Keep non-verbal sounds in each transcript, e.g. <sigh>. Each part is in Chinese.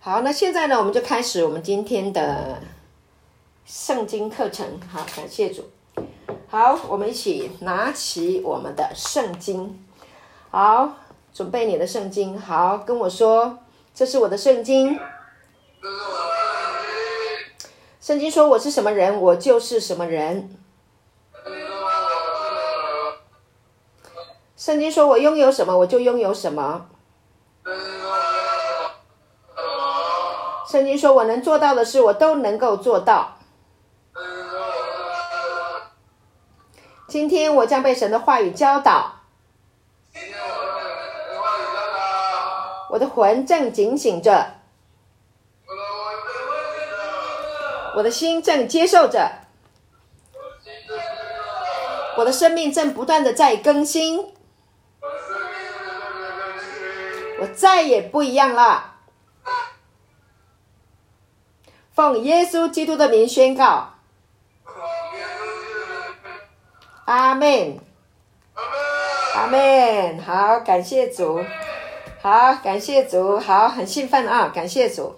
好，那现在呢，我们就开始我们今天的圣经课程。好，感谢主。好，我们一起拿起我们的圣经。好，准备你的圣经。好，跟我说，这是我的圣经。圣经说我是什么人，我就是什么人。圣经说我拥有什么，我就拥有什么。圣经说我能做到的事，我都能够做到。今天我将被神的话语教导，我的魂正警醒着，我的心正接受着，我的生命正不断的在更新，我再也不一样了。奉耶稣基督的名宣告。阿门，阿门。好，感谢主，好，感谢主，好，很兴奋啊！感谢主。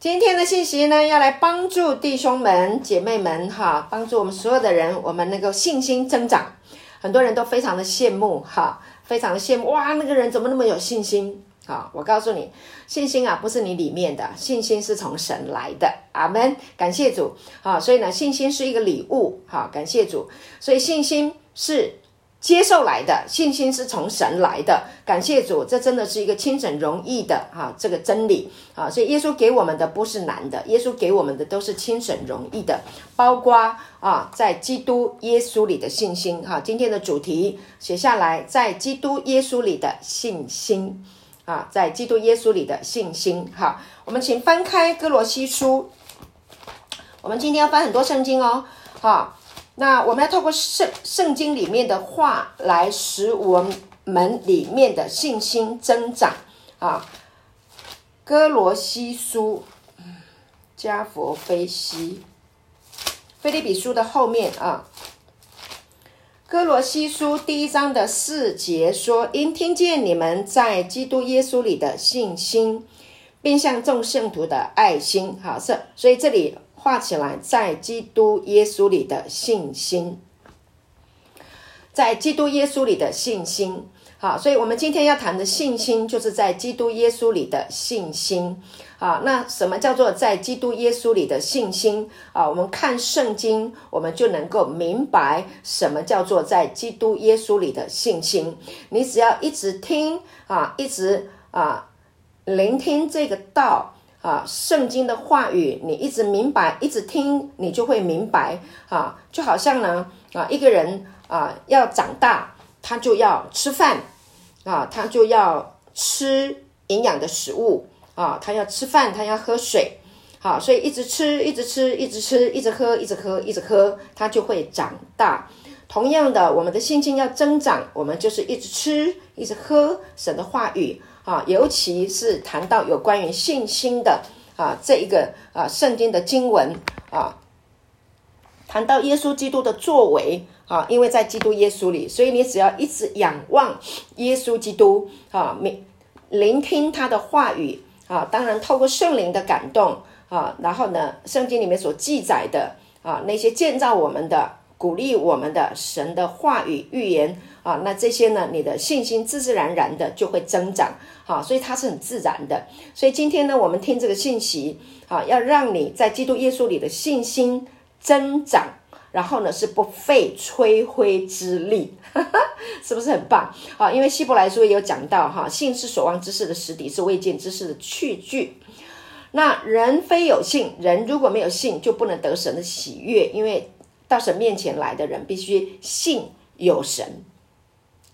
今天的信息呢，要来帮助弟兄们、姐妹们，哈，帮助我们所有的人，我们能够信心增长。很多人都非常的羡慕，哈，非常的羡慕，哇，那个人怎么那么有信心？好，我告诉你，信心啊，不是你里面的，信心是从神来的。阿门，感谢主。好，所以呢，信心是一个礼物。好，感谢主。所以信心是接受来的，信心是从神来的。感谢主，这真的是一个轻省容易的哈，这个真理啊。所以耶稣给我们的不是难的，耶稣给我们的都是轻省容易的，包括啊，在基督耶稣里的信心。哈，今天的主题写下来，在基督耶稣里的信心。啊，在基督耶稣里的信心。好，我们请翻开哥罗西书。我们今天要翻很多圣经哦。好，那我们要透过圣圣经里面的话来使我们里面的信心增长。啊，哥罗西书，加弗非西，腓利比书的后面啊。哥罗西书第一章的四节说：“因听见你们在基督耶稣里的信心，并向众圣徒的爱心。”好，是，所以这里画起来，在基督耶稣里的信心，在基督耶稣里的信心。好，所以我们今天要谈的信心，就是在基督耶稣里的信心。好，那什么叫做在基督耶稣里的信心？啊，我们看圣经，我们就能够明白什么叫做在基督耶稣里的信心。你只要一直听啊，一直啊聆听这个道啊，圣经的话语，你一直明白，一直听，你就会明白啊。就好像呢啊，一个人啊要长大。他就要吃饭啊，他就要吃营养的食物啊，他要吃饭，他要喝水，好，所以一直吃，一直吃，一直吃，一直喝，一直喝，一直喝，他就会长大。同样的，我们的信心要增长，我们就是一直吃，一直喝神的话语啊，尤其是谈到有关于信心的啊这一个啊圣经的经文啊，谈到耶稣基督的作为。啊，因为在基督耶稣里，所以你只要一直仰望耶稣基督啊，聆聆听他的话语啊，当然透过圣灵的感动啊，然后呢，圣经里面所记载的啊，那些建造我们的、鼓励我们的神的话语、预言啊，那这些呢，你的信心自自然然的就会增长。好，所以它是很自然的。所以今天呢，我们听这个信息啊，要让你在基督耶稣里的信心增长。然后呢，是不费吹灰之力，哈哈，是不是很棒啊？因为希伯来书也有讲到哈，信是所望之事的实底，是未见之事的去据。那人非有信，人如果没有信，就不能得神的喜悦。因为到神面前来的人，必须信有神，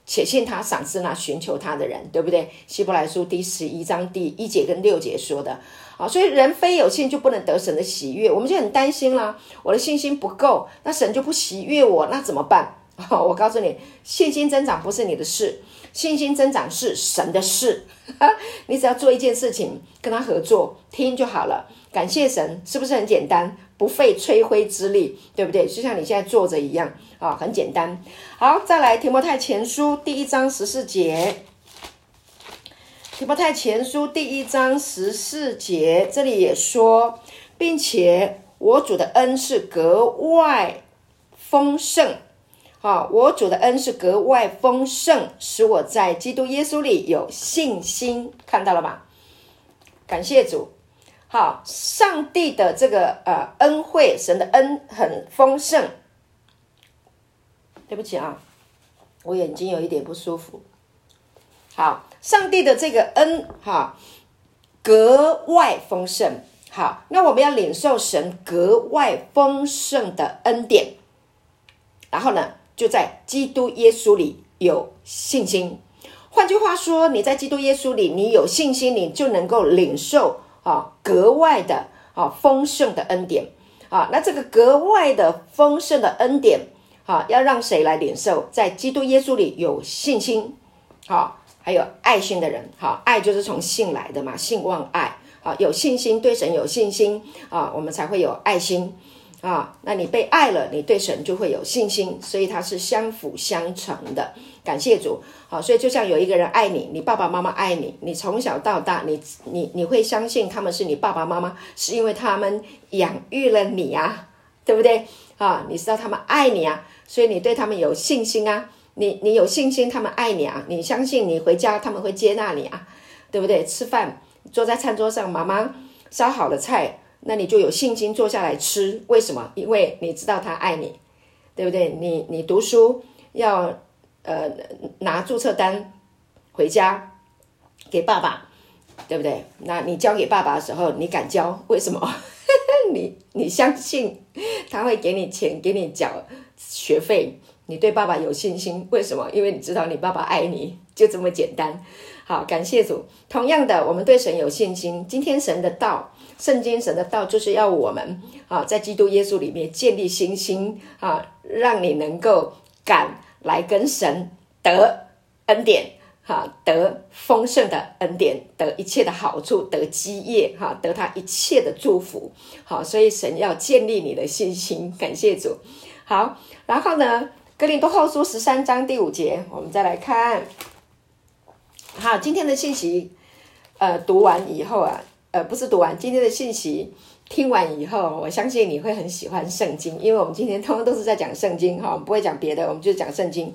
且信他赏赐那寻求他的人，对不对？希伯来书第十一章第一节跟六节说的。好，所以人非有信就不能得神的喜悦，我们就很担心啦。我的信心不够，那神就不喜悦我，那怎么办？<laughs> 我告诉你，信心增长不是你的事，信心增长是神的事。<laughs> 你只要做一件事情，跟他合作，听就好了。感谢神，是不是很简单？不费吹灰之力，对不对？就像你现在坐着一样啊，很简单。好，再来提摩太前书第一章十四节。提摩太前书第一章十四节，这里也说，并且我主的恩是格外丰盛。啊，我主的恩是格外丰盛，使我在基督耶稣里有信心。看到了吗？感谢主。好，上帝的这个呃恩惠，神的恩很丰盛。对不起啊，我眼睛有一点不舒服。好，上帝的这个恩哈格外丰盛。好，那我们要领受神格外丰盛的恩典，然后呢，就在基督耶稣里有信心。换句话说，你在基督耶稣里，你有信心，你就能够领受啊格外的啊丰盛的恩典啊。那这个格外的丰盛的恩典啊，要让谁来领受？在基督耶稣里有信心，好，还有爱心的人，好，爱就是从信来的嘛，信望爱，啊，有信心，对神有信心啊，我们才会有爱心。啊，那你被爱了，你对神就会有信心，所以它是相辅相成的。感谢主，好，所以就像有一个人爱你，你爸爸妈妈爱你，你从小到大，你你你会相信他们是你爸爸妈妈，是因为他们养育了你啊，对不对？啊，你知道他们爱你啊，所以你对他们有信心啊，你你有信心，他们爱你啊，你相信你回家他们会接纳你啊，对不对？吃饭坐在餐桌上，妈妈烧好了菜。那你就有信心坐下来吃，为什么？因为你知道他爱你，对不对？你你读书要呃拿注册单回家给爸爸，对不对？那你交给爸爸的时候，你敢交？为什么？<laughs> 你你相信他会给你钱，给你缴学费，你对爸爸有信心，为什么？因为你知道你爸爸爱你，就这么简单。好，感谢主。同样的，我们对神有信心。今天神的道。圣经神的道就是要我们啊，在基督耶稣里面建立信心啊，让你能够敢来跟神得恩典，哈，得丰盛的恩典，得一切的好处，得基业，哈，得他一切的祝福。好，所以神要建立你的信心，感谢主。好，然后呢，哥林多后书十三章第五节，我们再来看。好，今天的信息，呃，读完以后啊。呃，不是读完今天的信息，听完以后，我相信你会很喜欢圣经，因为我们今天通通都是在讲圣经哈，不会讲别的，我们就讲圣经。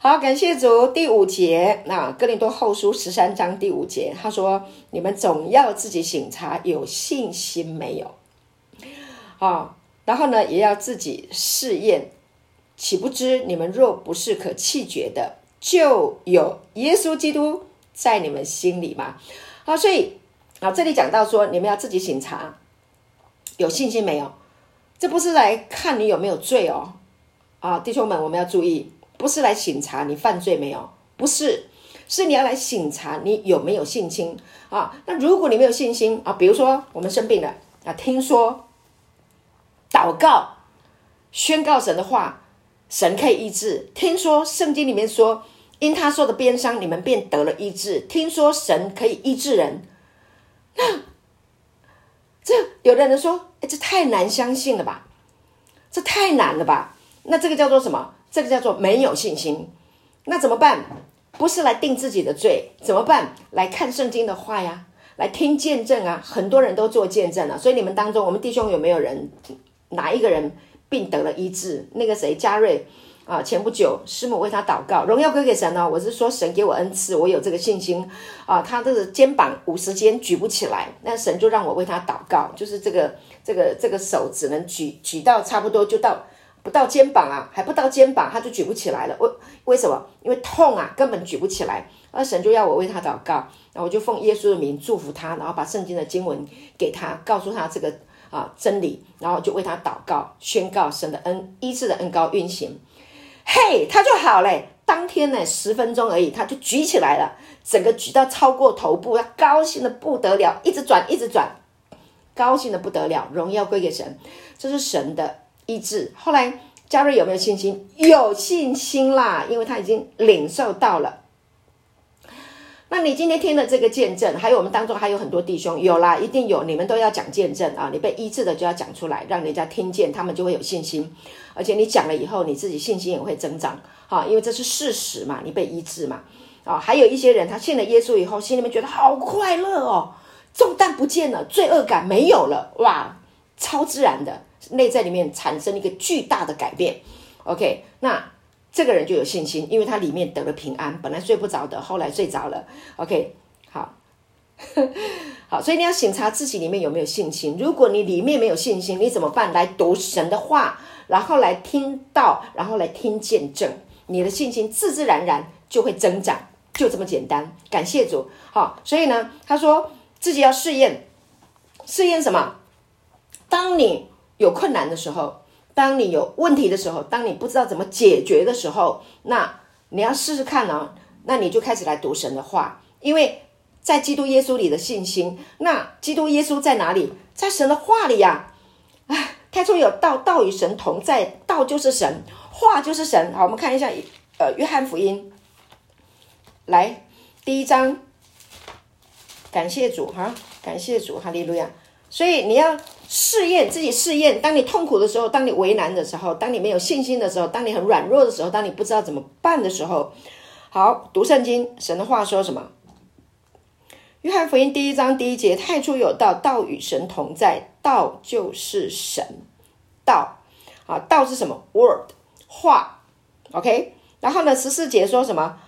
好，感谢主。第五节，那哥林多后书十三章第五节，他说：“你们总要自己省察，有信心没有？啊，然后呢，也要自己试验，岂不知你们若不是可弃绝的，就有耶稣基督在你们心里嘛？好，所以。啊，这里讲到说，你们要自己省察，有信心没有？这不是来看你有没有罪哦。啊，弟兄们，我们要注意，不是来省察你犯罪没有，不是，是你要来省察你有没有信心啊。那如果你没有信心啊，比如说我们生病了啊，听说祷告、宣告神的话，神可以医治。听说圣经里面说，因他说的鞭伤，你们便得了医治。听说神可以医治人。那这有的人说：“哎，这太难相信了吧？这太难了吧？”那这个叫做什么？这个叫做没有信心。那怎么办？不是来定自己的罪，怎么办？来看圣经的话呀，来听见证啊！很多人都做见证了，所以你们当中，我们弟兄有没有人哪一个人病得了医治？那个谁，嘉瑞。啊，前不久师母为他祷告，荣耀归给神哦。我是说，神给我恩赐，我有这个信心啊。他这个肩膀五十肩举不起来，那神就让我为他祷告，就是这个这个这个手只能举举到差不多就到不到肩膀啊，还不到肩膀他就举不起来了。为为什么？因为痛啊，根本举不起来。那神就要我为他祷告，然后我就奉耶稣的名祝福他，然后把圣经的经文给他，告诉他这个啊真理，然后就为他祷告，宣告神的恩医治的恩膏运行。嘿，他就好嘞！当天呢，十分钟而已，他就举起来了，整个举到超过头部，他高兴的不得了，一直转，一直转，高兴的不得了，荣耀归给神，这是神的医治。后来嘉瑞有没有信心？有信心啦，因为他已经领受到了。那你今天听了这个见证，还有我们当中还有很多弟兄，有啦，一定有，你们都要讲见证啊！你被医治的就要讲出来，让人家听见，他们就会有信心。而且你讲了以后，你自己信心也会增长，哈，因为这是事实嘛，你被医治嘛，啊，还有一些人他信了耶稣以后，心里面觉得好快乐哦，重担不见了，罪恶感没有了，哇，超自然的内在里面产生一个巨大的改变。OK，那这个人就有信心，因为他里面得了平安，本来睡不着的，后来睡着了。OK，好，<laughs> 好，所以你要审查自己里面有没有信心。如果你里面没有信心，你怎么办？来读神的话，然后来听到，然后来听见证，你的信心自自然然就会增长。就这么简单，感谢主。好，所以呢，他说自己要试验，试验什么？当你有困难的时候，当你有问题的时候，当你不知道怎么解决的时候，那你要试试看呢。那你就开始来读神的话，因为在基督耶稣里的信心。那基督耶稣在哪里？在神的话里呀。太初有道，道与神同在，道就是神，话就是神。好，我们看一下，呃，约翰福音。来，第一章，感谢主哈，感谢主，哈利路亚。所以你要试验自己，试验。当你痛苦的时候，当你为难的时候，当你没有信心的时候，当你很软弱的时候，当你不知道怎么办的时候，好，读圣经，神的话说什么？约翰福音第一章第一节：太初有道，道与神同在，道就是神。道啊，道是什么？Word，话。OK，然后呢，十四节说什么？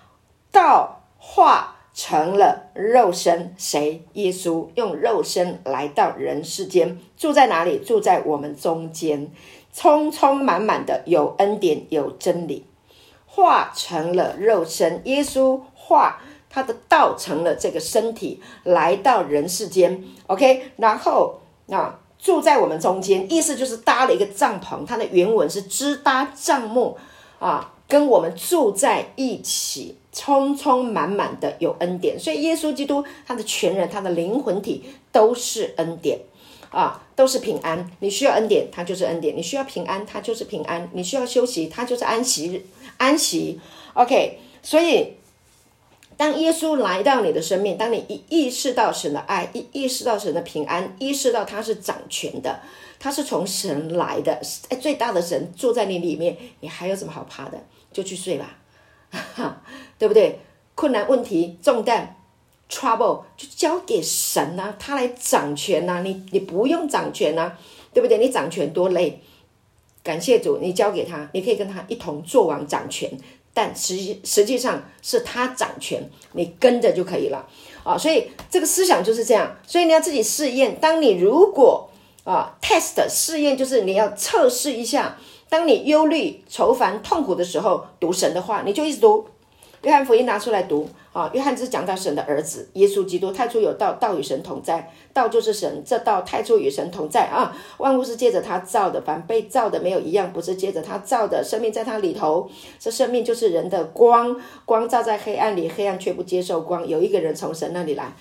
道化成了肉身，谁？耶稣用肉身来到人世间，住在哪里？住在我们中间，充充满满的有恩典，有真理，化成了肉身。耶稣化他的道成了这个身体，来到人世间。OK，然后啊，住在我们中间，意思就是搭了一个帐篷。它的原文是支搭帐幕啊。跟我们住在一起，充充满满的有恩典，所以耶稣基督他的全人，他的灵魂体都是恩典啊，都是平安。你需要恩典，他就是恩典；你需要平安，他就是平安；你需要休息，他就是安息日安息。OK，所以当耶稣来到你的生命，当你一意识到神的爱，一意识到神的平安，意识到他是掌权的，他是从神来的，哎，最大的神住在你里面，你还有什么好怕的？就去睡吧，<laughs> 对不对？困难、问题、重担、trouble，就交给神呐、他来掌权呐、你你不用掌权呐、对不对？你掌权多累。感谢主，你交给他，你可以跟他一同做王掌权，但实际实际上是他掌权，你跟着就可以了啊。所以这个思想就是这样。所以你要自己试验。当你如果啊 test 试验，就是你要测试一下。当你忧虑、愁烦、痛苦的时候，读神的话，你就一直读。约翰福音拿出来读啊！约翰只讲到神的儿子耶稣基督，太初有道，道与神同在，道就是神，这道太初与神同在啊！万物是借着他造的，凡被造的没有一样不是借着他造的。生命在他里头，这生命就是人的光，光照在黑暗里，黑暗却不接受光。有一个人从神那里来，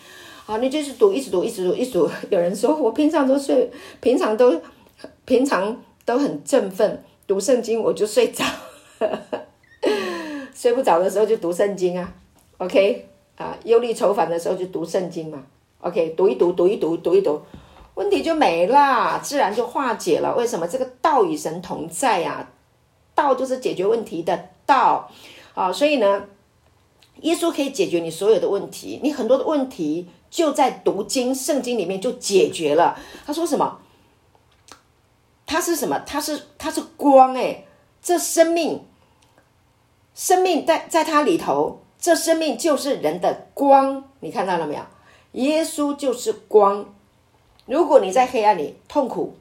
好，你就是读，一直读，一直读，一直读。有人说我平常都睡，平常都平常都很振奋。读圣经我就睡着，睡不着的时候就读圣经啊，OK 啊，忧虑愁烦的时候就读圣经嘛，OK，读一读，读一读，读一读，问题就没了，自然就化解了。为什么？这个道与神同在呀、啊，道就是解决问题的道啊，所以呢，耶稣可以解决你所有的问题，你很多的问题就在读经圣经里面就解决了。他说什么？他是什么？他是他是光诶，这生命，生命在在它里头，这生命就是人的光。你看到了没有？耶稣就是光。如果你在黑暗里痛苦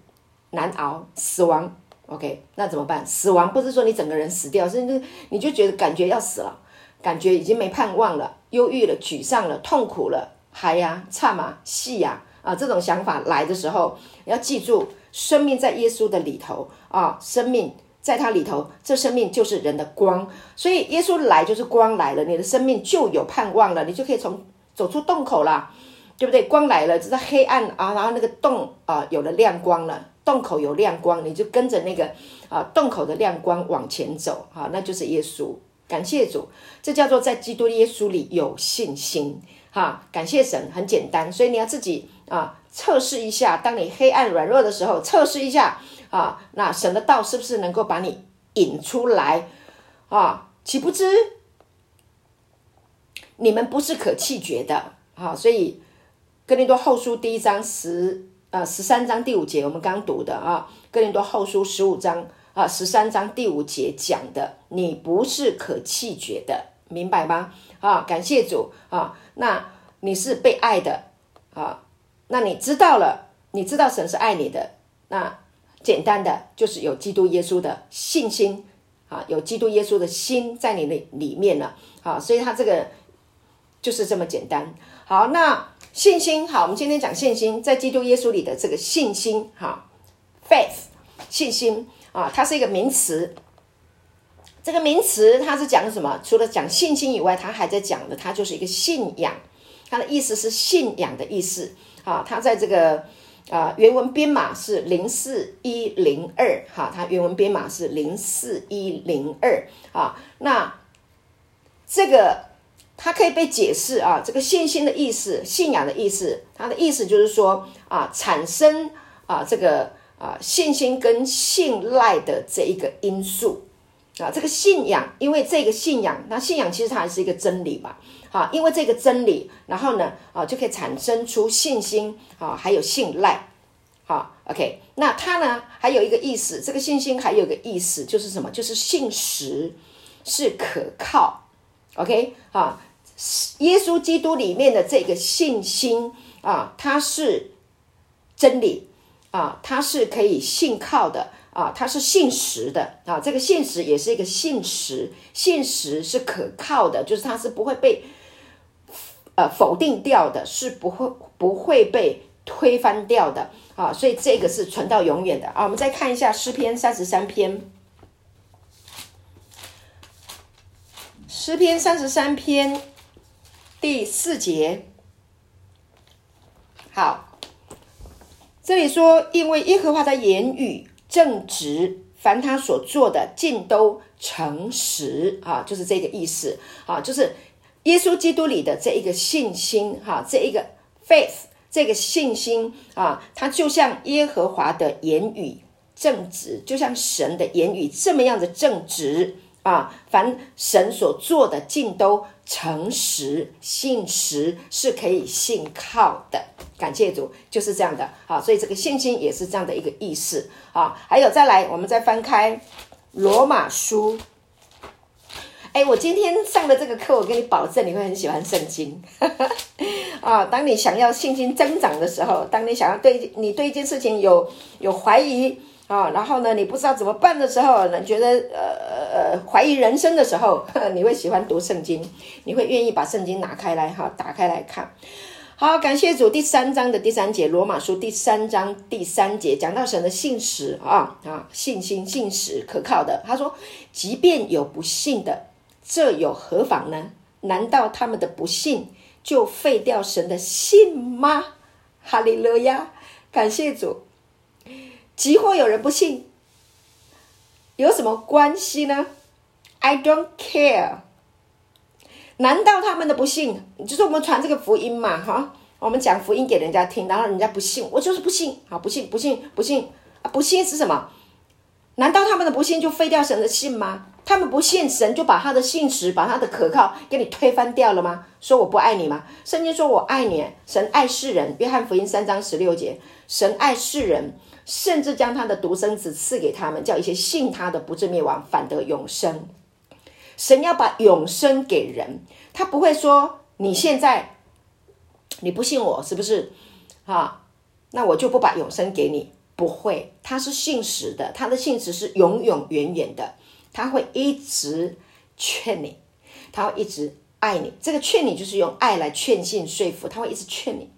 难熬、死亡，OK，那怎么办？死亡不是说你整个人死掉，甚至你就觉得感觉要死了，感觉已经没盼望了，忧郁了、沮丧了、痛苦了，嗨呀、差嘛、戏呀啊，这种想法来的时候，要记住。生命在耶稣的里头啊，生命在它里头，这生命就是人的光，所以耶稣来就是光来了，你的生命就有盼望了，你就可以从走出洞口了，对不对？光来了，只是黑暗啊，然后那个洞啊有了亮光了，洞口有亮光，你就跟着那个啊洞口的亮光往前走啊，那就是耶稣。感谢主，这叫做在基督耶稣里有信心哈。感谢神，很简单，所以你要自己啊。测试一下，当你黑暗软弱的时候，测试一下啊，那神的道是不是能够把你引出来啊？岂不知你们不是可弃绝的。啊，所以哥林多后书第一章十呃十三章第五节，我们刚读的啊，哥林多后书十五章啊十三章第五节讲的，你不是可弃绝的，明白吗？啊，感谢主啊，那你是被爱的啊，那你知道了，你知道神是爱你的，那简单的就是有基督耶稣的信心啊，有基督耶稣的心在你的里面了啊，所以他这个就是这么简单。好，那信心好，我们今天讲信心，在基督耶稣里的这个信心，哈，faith，信心啊，它是一个名词。这个名词它是讲什么？除了讲信心以外，它还在讲的，它就是一个信仰。它的意思是信仰的意思啊。它在这个啊原文编码是零四一零二，哈，它原文编码是零四一零二啊。那这个。它可以被解释啊，这个信心的意思，信仰的意思，它的意思就是说啊，产生啊这个啊信心跟信赖的这一个因素啊，这个信仰，因为这个信仰，那信仰其实它还是一个真理吧，啊，因为这个真理，然后呢啊就可以产生出信心啊，还有信赖，好，OK，那它呢还有一个意思，这个信心还有一个意思就是什么？就是信实是可靠，OK，啊。耶稣基督里面的这个信心啊，它是真理啊，它是可以信靠的啊，它是信实的啊。这个信实也是一个信实，信实是可靠的，就是它是不会被呃否定掉的，是不会不会被推翻掉的啊。所以这个是存到永远的啊。我们再看一下诗篇三十三篇，诗篇三十三篇。第四节，好，这里说，因为耶和华的言语正直，凡他所做的尽都诚实啊，就是这个意思啊，就是耶稣基督里的这一个信心哈，这一个 faith，这个信心啊，它就像耶和华的言语正直，就像神的言语这么样的正直。啊，凡神所做的，尽都诚实、信实，是可以信靠的。感谢主，就是这样的。啊，所以这个信心也是这样的一个意思。啊，还有再来，我们再翻开罗马书。哎，我今天上的这个课，我跟你保证，你会很喜欢圣经。<laughs> 啊，当你想要信心增长的时候，当你想要对你对一件事情有有怀疑。啊，然后呢，你不知道怎么办的时候，你觉得呃呃怀疑人生的时候，<laughs> 你会喜欢读圣经，你会愿意把圣经拿开来哈，打开来看。好，感谢主，第三章的第三节，罗马书第三章第三节讲到神的信实啊啊，信心信实可靠的。他说，即便有不信的，这有何妨呢？难道他们的不信就废掉神的信吗？哈利路亚，感谢主。即或有人不信，有什么关系呢？I don't care。难道他们的不信，就是我们传这个福音嘛？哈，我们讲福音给人家听，然后人家不信，我就是不信，啊，不信，不信，不信，啊，不信是什么？难道他们的不信就废掉神的信吗？他们不信神，就把他的信实，把他的可靠给你推翻掉了吗？说我不爱你吗？圣经说我爱你，神爱世人，约翰福音三章十六节，神爱世人。甚至将他的独生子赐给他们，叫一些信他的不至灭亡，反得永生。神要把永生给人，他不会说你现在你不信我，是不是？啊，那我就不把永生给你。不会，他是信实的，他的信实是永永远远的，他会一直劝你，他会一直爱你。这个劝你就是用爱来劝信说服，他会一直劝你。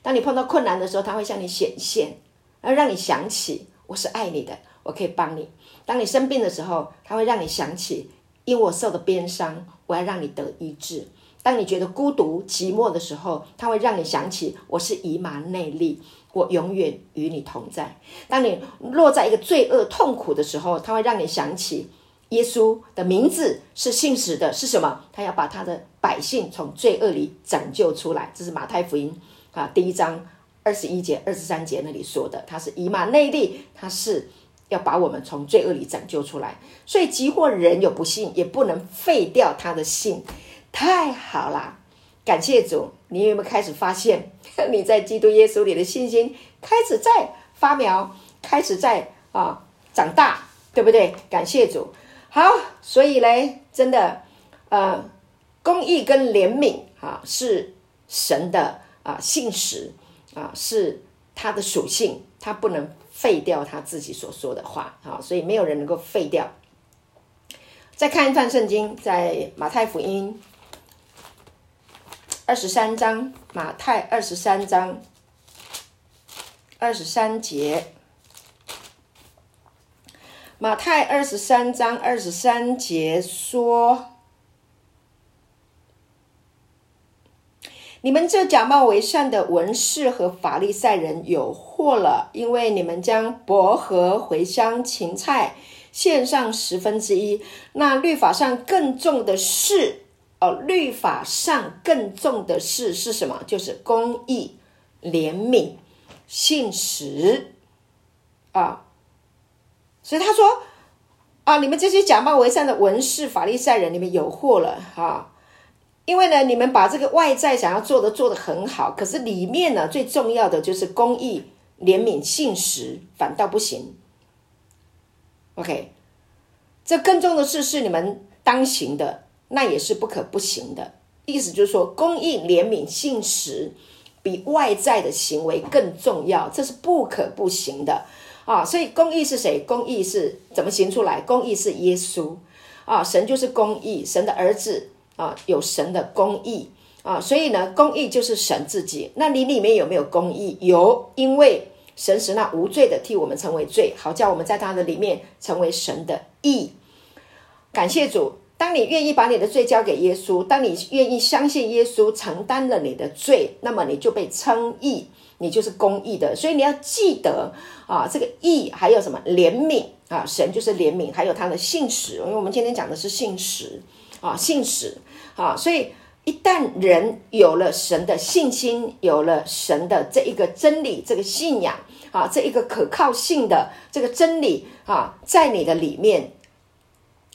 当你碰到困难的时候，他会向你显现。而让你想起我是爱你的，我可以帮你。当你生病的时候，他会让你想起，因我受的鞭伤，我要让你得医治。当你觉得孤独寂寞的时候，他会让你想起，我是以马内利，我永远与你同在。当你落在一个罪恶痛苦的时候，他会让你想起，耶稣的名字是信实的，是什么？他要把他的百姓从罪恶里拯救出来。这是马太福音啊，第一章。二十一节、二十三节那里说的，他是以马内利，他是要把我们从罪恶里拯救出来。所以，即或人有不信，也不能废掉他的信。太好啦，感谢主，你有没有开始发现 <laughs> 你在基督耶稣里的信心开始在发苗，开始在啊长大，对不对？感谢主。好，所以嘞，真的，呃，公义跟怜悯啊，是神的啊信实啊，是他的属性，他不能废掉他自己所说的话啊，所以没有人能够废掉。再看一段圣经，在马太福音二十三章，马太二十三章二十三节。马太二十三章二十三节说：“你们这假冒为善的文士和法利赛人有祸了，因为你们将薄荷、茴香、芹菜献上十分之一。那律法上更重的事，哦，律法上更重的事是什么？就是公义、怜悯、信实啊。”所以他说：“啊，你们这些假冒为善的文士、法利赛人，你们有祸了哈！因为呢，你们把这个外在想要做的做得很好，可是里面呢，最重要的就是公义、怜悯、信实，反倒不行。OK，这更重要的事是你们当行的，那也是不可不行的。意思就是说，公义、怜悯、信实比外在的行为更重要，这是不可不行的。”啊，所以公义是谁？公义是怎么行出来？公义是耶稣啊，神就是公义，神的儿子啊，有神的公义啊，所以呢，公义就是神自己。那你里面有没有公义？有，因为神使那无罪的替我们成为罪，好叫我们在他的里面成为神的义。感谢主，当你愿意把你的罪交给耶稣，当你愿意相信耶稣承担了你的罪，那么你就被称义。你就是公义的，所以你要记得啊，这个义还有什么怜悯啊？神就是怜悯，还有他的信实。因为我们今天讲的是信实啊，信实啊，所以一旦人有了神的信心，有了神的这一个真理，这个信仰啊，这一个可靠性的这个真理啊，在你的里面，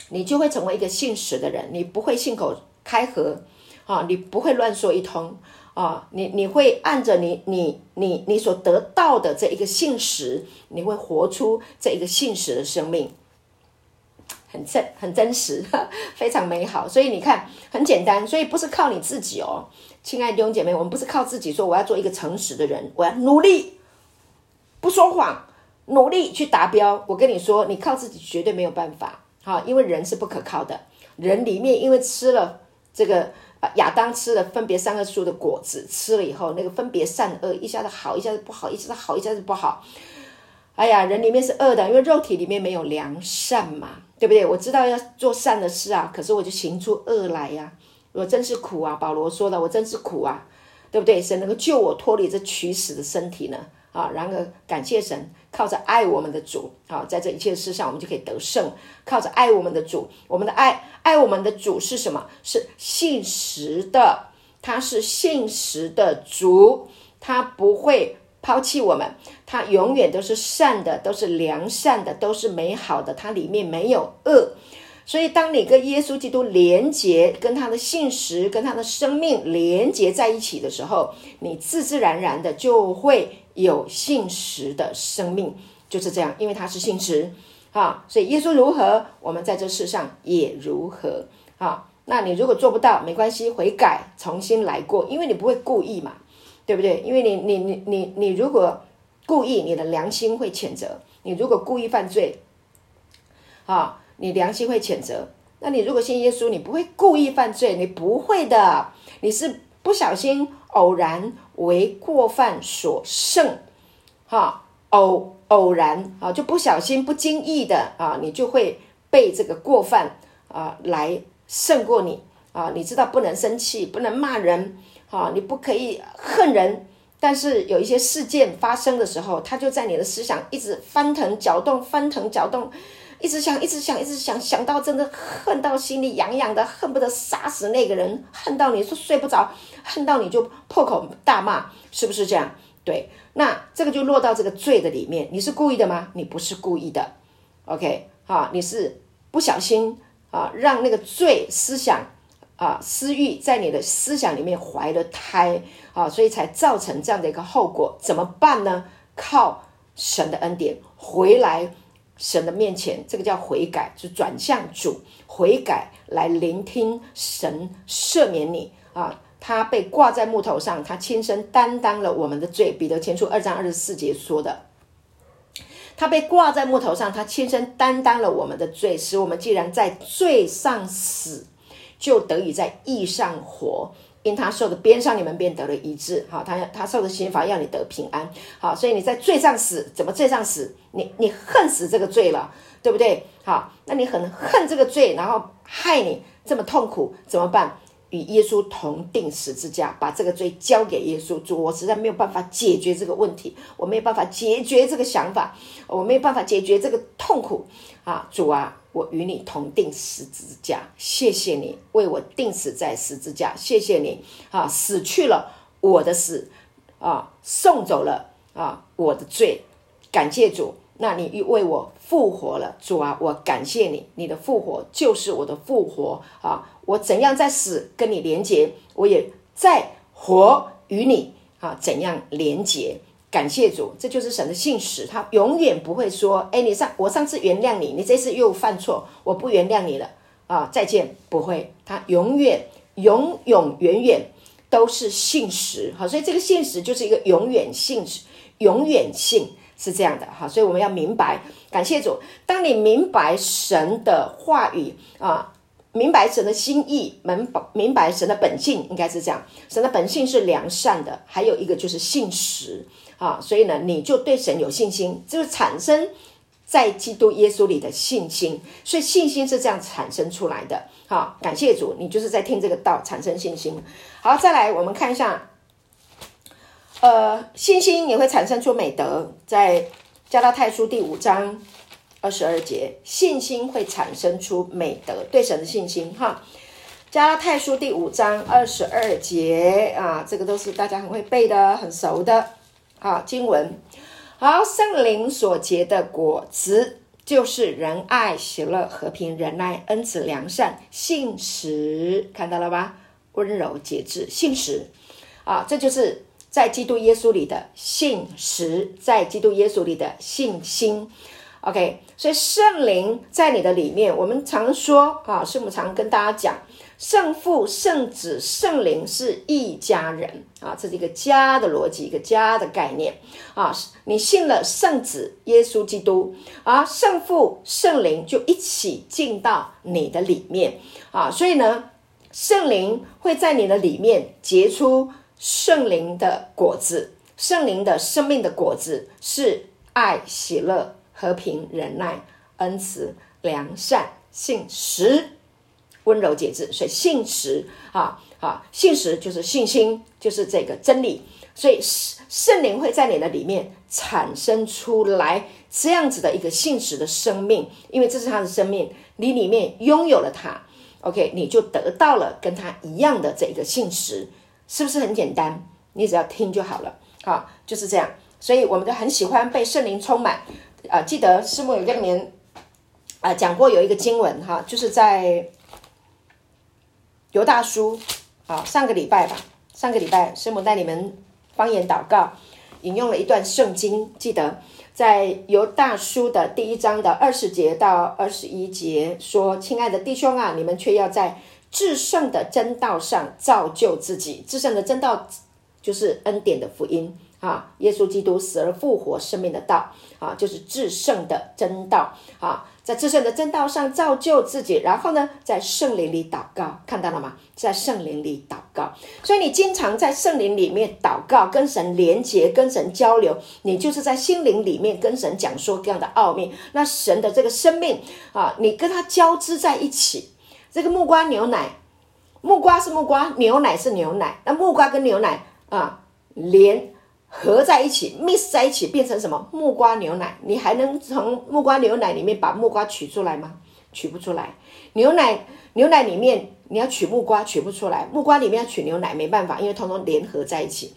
你就会成为一个信实的人，你不会信口开河啊，你不会乱说一通。啊、你你会按着你你你你所得到的这一个信实，你会活出这一个信实的生命，很真很真实，<laughs> 非常美好。所以你看，很简单，所以不是靠你自己哦，亲爱的弟兄姐妹，我们不是靠自己说我要做一个诚实的人，我要努力不说谎，努力去达标。我跟你说，你靠自己绝对没有办法，哈，因为人是不可靠的，人里面因为吃了这个。亚当吃了分别善恶树的果子，吃了以后，那个分别善恶一下子好，一下子不好，一下子好，一下子不好。哎呀，人里面是恶的，因为肉体里面没有良善嘛，对不对？我知道要做善的事啊，可是我就行出恶来呀，我真是苦啊！保罗说的，我真是苦啊，对不对？神能够救我脱离这取死的身体呢？啊，然而感谢神，靠着爱我们的主，啊，在这一切事上，我们就可以得胜。靠着爱我们的主，我们的爱爱我们的主是什么？是信实的，他是信实的主，他不会抛弃我们，他永远都是善的，都是良善的，都是美好的，他里面没有恶。所以，当你跟耶稣基督连结，跟他的信实，跟他的生命连结在一起的时候，你自自然然的就会有信实的生命，就是这样，因为他是信实啊。所以，耶稣如何，我们在这世上也如何啊。那你如果做不到，没关系，悔改，重新来过，因为你不会故意嘛，对不对？因为你，你，你，你，你如果故意，你的良心会谴责；你如果故意犯罪，啊。你良心会谴责。那你如果信耶稣，你不会故意犯罪，你不会的，你是不小心偶然为过犯所胜，哈，偶偶然啊，就不小心不经意的啊，你就会被这个过犯啊来胜过你啊。你知道不能生气，不能骂人，啊，你不可以恨人，但是有一些事件发生的时候，他就在你的思想一直翻腾搅动，翻腾搅动。一直想，一直想，一直想，想到真的恨到心里痒痒的，恨不得杀死那个人，恨到你说睡不着，恨到你就破口大骂，是不是这样？对，那这个就落到这个罪的里面。你是故意的吗？你不是故意的，OK，啊，你是不小心啊，让那个罪思想啊私欲在你的思想里面怀了胎啊，所以才造成这样的一个后果。怎么办呢？靠神的恩典回来神的面前，这个叫悔改，就转向主悔改，来聆听神赦免你啊。他被挂在木头上，他亲身担当了我们的罪。彼得前书二章二十四节说的，他被挂在木头上，他亲身担当了我们的罪，使我们既然在罪上死，就得以在义上活。因他受的鞭伤，你们便得了医治。好，他他受的刑罚要你得平安。好，所以你在罪上死，怎么罪上死？你你恨死这个罪了，对不对？好，那你很恨这个罪，然后害你这么痛苦，怎么办？与耶稣同钉十字架，把这个罪交给耶稣。主，我实在没有办法解决这个问题，我没有办法解决这个想法，我没有办法解决这个痛苦啊！主啊，我与你同钉十字架，谢谢你为我钉死在十字架，谢谢你啊，死去了我的死啊，送走了啊我的罪，感谢主。那你又为我复活了，主啊，我感谢你，你的复活就是我的复活啊。我怎样在死跟你连结，我也在活与你啊，怎样连结？感谢主，这就是神的信实，他永远不会说：“哎，你上我上次原谅你，你这次又犯错，我不原谅你了啊，再见。”不会，他永远永永远远都是信实。好，所以这个信实就是一个永远信实，永远性是这样的。好，所以我们要明白，感谢主，当你明白神的话语啊。明白神的心意，明白明白神的本性，应该是这样。神的本性是良善的，还有一个就是信实啊。所以呢，你就对神有信心，就是产生在基督耶稣里的信心。所以信心是这样产生出来的。好，感谢主，你就是在听这个道产生信心。好，再来我们看一下，呃，信心也会产生出美德，在加拉太书第五章。二十二节，信心会产生出美德，对神的信心。哈，加拉太书第五章二十二节啊，这个都是大家很会背的、很熟的啊经文。好，圣灵所结的果子就是仁爱、喜乐、和平、仁爱、恩慈、良善、信实，看到了吧？温柔、节制、信实啊，这就是在基督耶稣里的信实，在基督耶稣里的信心。OK，所以圣灵在你的里面，我们常说啊，师母常跟大家讲，圣父、圣子、圣灵是一家人啊，这是一个家的逻辑，一个家的概念啊。你信了圣子耶稣基督啊，圣父、圣灵就一起进到你的里面啊，所以呢，圣灵会在你的里面结出圣灵的果子，圣灵的生命的果子是爱、喜乐。和平、忍耐、恩慈、良善、信实、温柔、节制，所以信实啊啊，信实就是信心，就是这个真理。所以圣灵会在你的里面产生出来这样子的一个信实的生命，因为这是他的生命，你里面拥有了他，OK，你就得到了跟他一样的这个信实，是不是很简单？你只要听就好了，好，就是这样。所以我们都很喜欢被圣灵充满。啊，记得师母有跟你们啊讲过有一个经文哈，就是在犹大叔啊，上个礼拜吧，上个礼拜师母带你们方言祷告，引用了一段圣经，记得在犹大叔的第一章的二十节到二十一节说：“亲爱的弟兄啊，你们却要在至圣的真道上造就自己，至圣的真道就是恩典的福音。”啊，耶稣基督死而复活生命的道啊，就是至圣的真道啊，在自身的正道上造就自己，然后呢，在圣灵里祷告，看到了吗？在圣灵里祷告，所以你经常在圣灵里面祷告，跟神连结，跟神交流，你就是在心灵里面跟神讲说这样的奥秘。那神的这个生命啊，你跟他交织在一起，这个木瓜牛奶，木瓜是木瓜，牛奶是牛奶，那木瓜跟牛奶啊连。合在一起，mix 在一起，变成什么？木瓜牛奶。你还能从木瓜牛奶里面把木瓜取出来吗？取不出来。牛奶，牛奶里面你要取木瓜，取不出来。木瓜里面要取牛奶，没办法，因为通通联合在一起。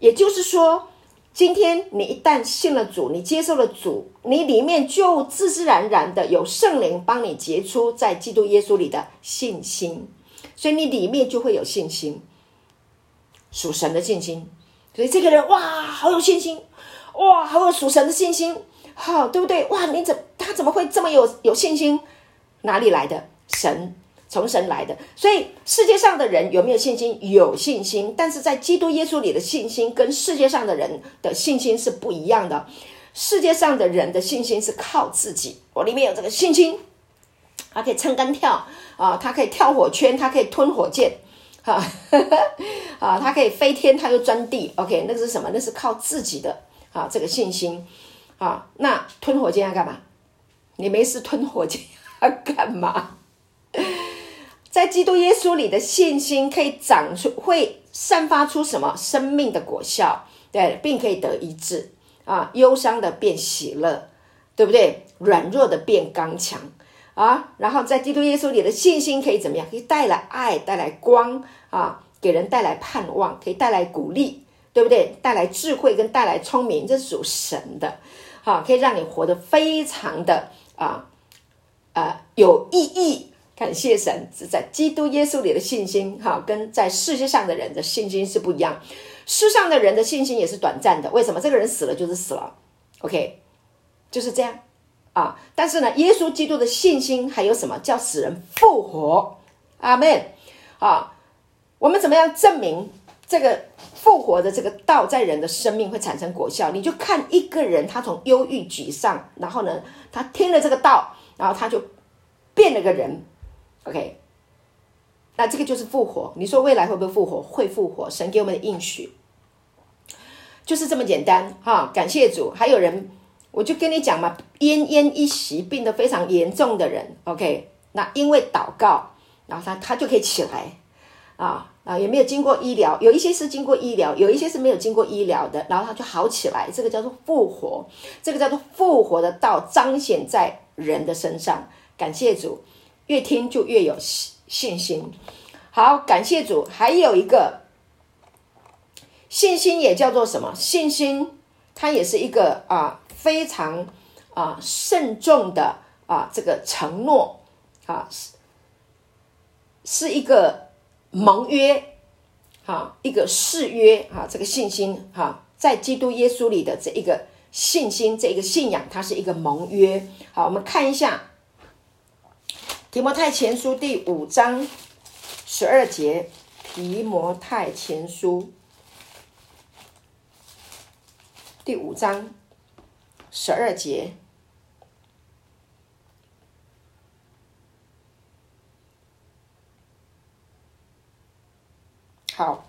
也就是说，今天你一旦信了主，你接受了主，你里面就自自然然的有圣灵帮你结出在基督耶稣里的信心。所以你里面就会有信心，属神的信心。所以这个人哇，好有信心，哇，好有属神的信心，好，对不对？哇，你怎他怎么会这么有有信心？哪里来的？神。从神来的，所以世界上的人有没有信心？有信心，但是在基督耶稣里的信心跟世界上的人的信心是不一样的。世界上的人的信心是靠自己，我里面有这个信心，他可以撑杆跳啊，他可以跳火圈，他可以吞火箭，哈，<laughs> 啊，他可以飞天，他又钻地。OK，那是什么？那是靠自己的啊，这个信心啊。那吞火箭要干嘛？你没事吞火箭要干嘛？在基督耶稣里的信心可以长出，会散发出什么生命的果效？对，并可以得医治啊，忧伤的变喜乐，对不对？软弱的变刚强啊。然后在基督耶稣里的信心可以怎么样？可以带来爱，带来光啊，给人带来盼望，可以带来鼓励，对不对？带来智慧跟带来聪明，这是属神的，好、可以让你活得非常的啊啊有意义。感谢神，是在基督耶稣里的信心，哈，跟在世界上的人的信心是不一样。世上的人的信心也是短暂的，为什么？这个人死了就是死了，OK，就是这样啊。但是呢，耶稣基督的信心还有什么？叫死人复活，阿门啊。我们怎么样证明这个复活的这个道在人的生命会产生果效？你就看一个人，他从忧郁沮丧，然后呢，他听了这个道，然后他就变了个人。OK，那这个就是复活。你说未来会不会复活？会复活。神给我们的应许就是这么简单哈。感谢主。还有人，我就跟你讲嘛，奄奄一息、病得非常严重的人，OK，那因为祷告，然后他他就可以起来啊啊，也没有经过医疗，有一些是经过医疗，有一些是没有经过医疗的，然后他就好起来。这个叫做复活，这个叫做复活的道彰显在人的身上。感谢主。越听就越有信心。好，感谢主。还有一个信心也叫做什么？信心它也是一个啊非常啊慎重的啊这个承诺啊是是一个盟约哈一个誓约啊这个信心哈在基督耶稣里的这一个信心这一个信仰它是一个盟约。好，我们看一下。提摩太前书第五章十二节，提摩太前书第五章十二节，好，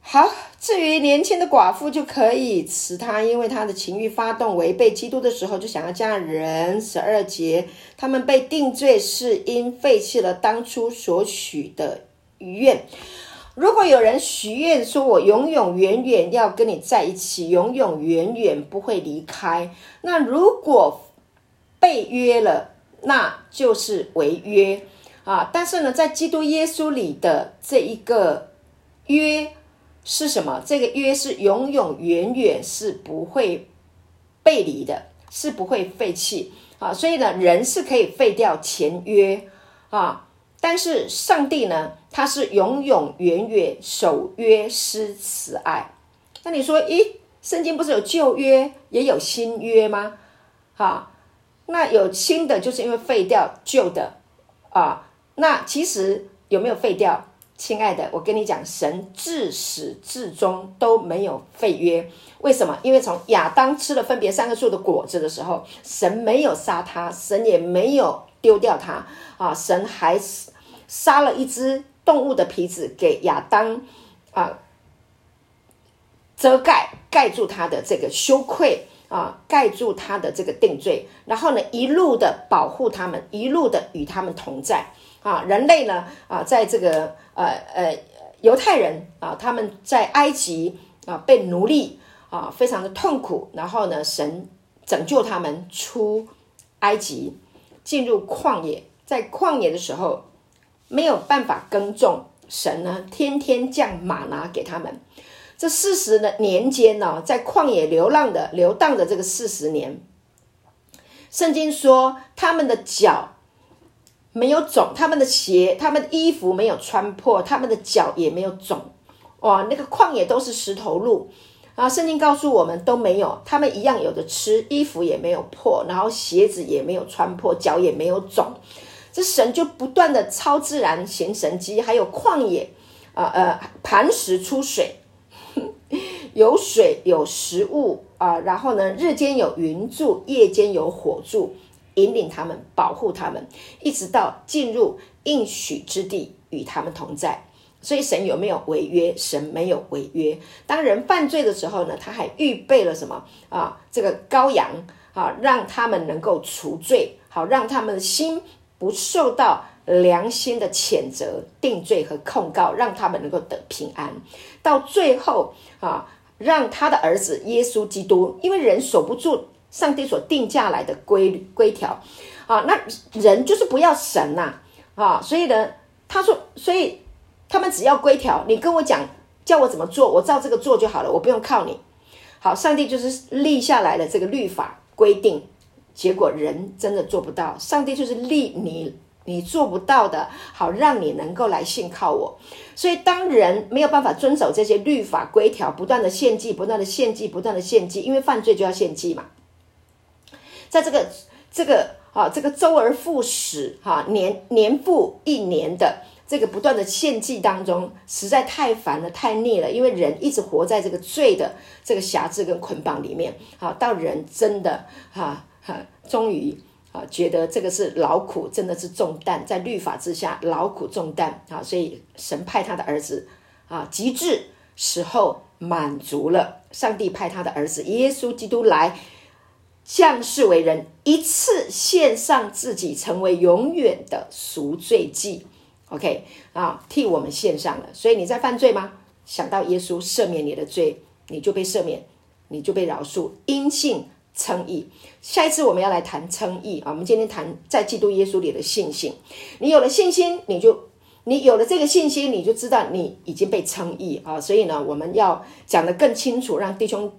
好。至于年轻的寡妇就可以辞他，因为他的情欲发动违背基督的时候，就想要嫁人。十二节，他们被定罪是因废弃了当初所许的愿。如果有人许愿说：“我永永远远要跟你在一起，永永远远不会离开。”那如果被约了，那就是违约啊。但是呢，在基督耶稣里的这一个约。是什么？这个约是永永远远是不会背离的，是不会废弃啊。所以呢，人是可以废掉前约啊，但是上帝呢，他是永永远远守约施慈爱。那你说，咦，圣经不是有旧约也有新约吗？啊，那有新的就是因为废掉旧的啊。那其实有没有废掉？亲爱的，我跟你讲，神自始至终都没有废约。为什么？因为从亚当吃了分别三个树的果子的时候，神没有杀他，神也没有丢掉他啊，神还杀了一只动物的皮子给亚当啊，遮盖盖住他的这个羞愧啊，盖住他的这个定罪，然后呢，一路的保护他们，一路的与他们同在。啊，人类呢？啊，在这个呃呃犹太人啊，他们在埃及啊被奴隶啊，非常的痛苦。然后呢，神拯救他们出埃及，进入旷野。在旷野的时候，没有办法耕种，神呢天天降马拿给他们。这四十的年间呢，在旷野流浪的流荡的这个四十年，圣经说他们的脚。没有肿，他们的鞋、他们的衣服没有穿破，他们的脚也没有肿。哇，那个旷野都是石头路啊！圣经告诉我们都没有，他们一样有的吃，衣服也没有破，然后鞋子也没有穿破，脚也没有肿。这神就不断的超自然行神迹，还有旷野啊呃磐石出水，<laughs> 有水有食物啊，然后呢，日间有云柱，夜间有火柱。引领他们，保护他们，一直到进入应许之地，与他们同在。所以神有没有违约？神没有违约。当人犯罪的时候呢，他还预备了什么啊？这个羔羊啊，让他们能够除罪，好让他们的心不受到良心的谴责、定罪和控告，让他们能够得平安。到最后啊，让他的儿子耶稣基督，因为人守不住。上帝所定下来的规律规条，啊，那人就是不要神呐，啊，所以呢，他说，所以他们只要规条，你跟我讲，叫我怎么做，我照这个做就好了，我不用靠你。好，上帝就是立下来的这个律法规定，结果人真的做不到，上帝就是立你你做不到的，好让你能够来信靠我。所以当人没有办法遵守这些律法规条，不断的献祭，不断的献祭，不断的献祭，因为犯罪就要献祭嘛。在这个这个啊，这个周而复始哈，年年复一年的这个不断的献祭当中，实在太烦了，太腻了。因为人一直活在这个罪的这个辖制跟捆绑里面啊，到人真的哈哈，终于啊觉得这个是劳苦，真的是重担，在律法之下劳苦重担啊，所以神派他的儿子啊，极致时候满足了，上帝派他的儿子耶稣基督来。降世为人，一次献上自己，成为永远的赎罪祭。OK 啊，替我们献上了。所以你在犯罪吗？想到耶稣赦免你的罪，你就被赦免，你就被饶恕，因信称义。下一次我们要来谈称义啊。我们今天谈在基督耶稣里的信心。你有了信心，你就你有了这个信心，你就知道你已经被称义啊。所以呢，我们要讲得更清楚，让弟兄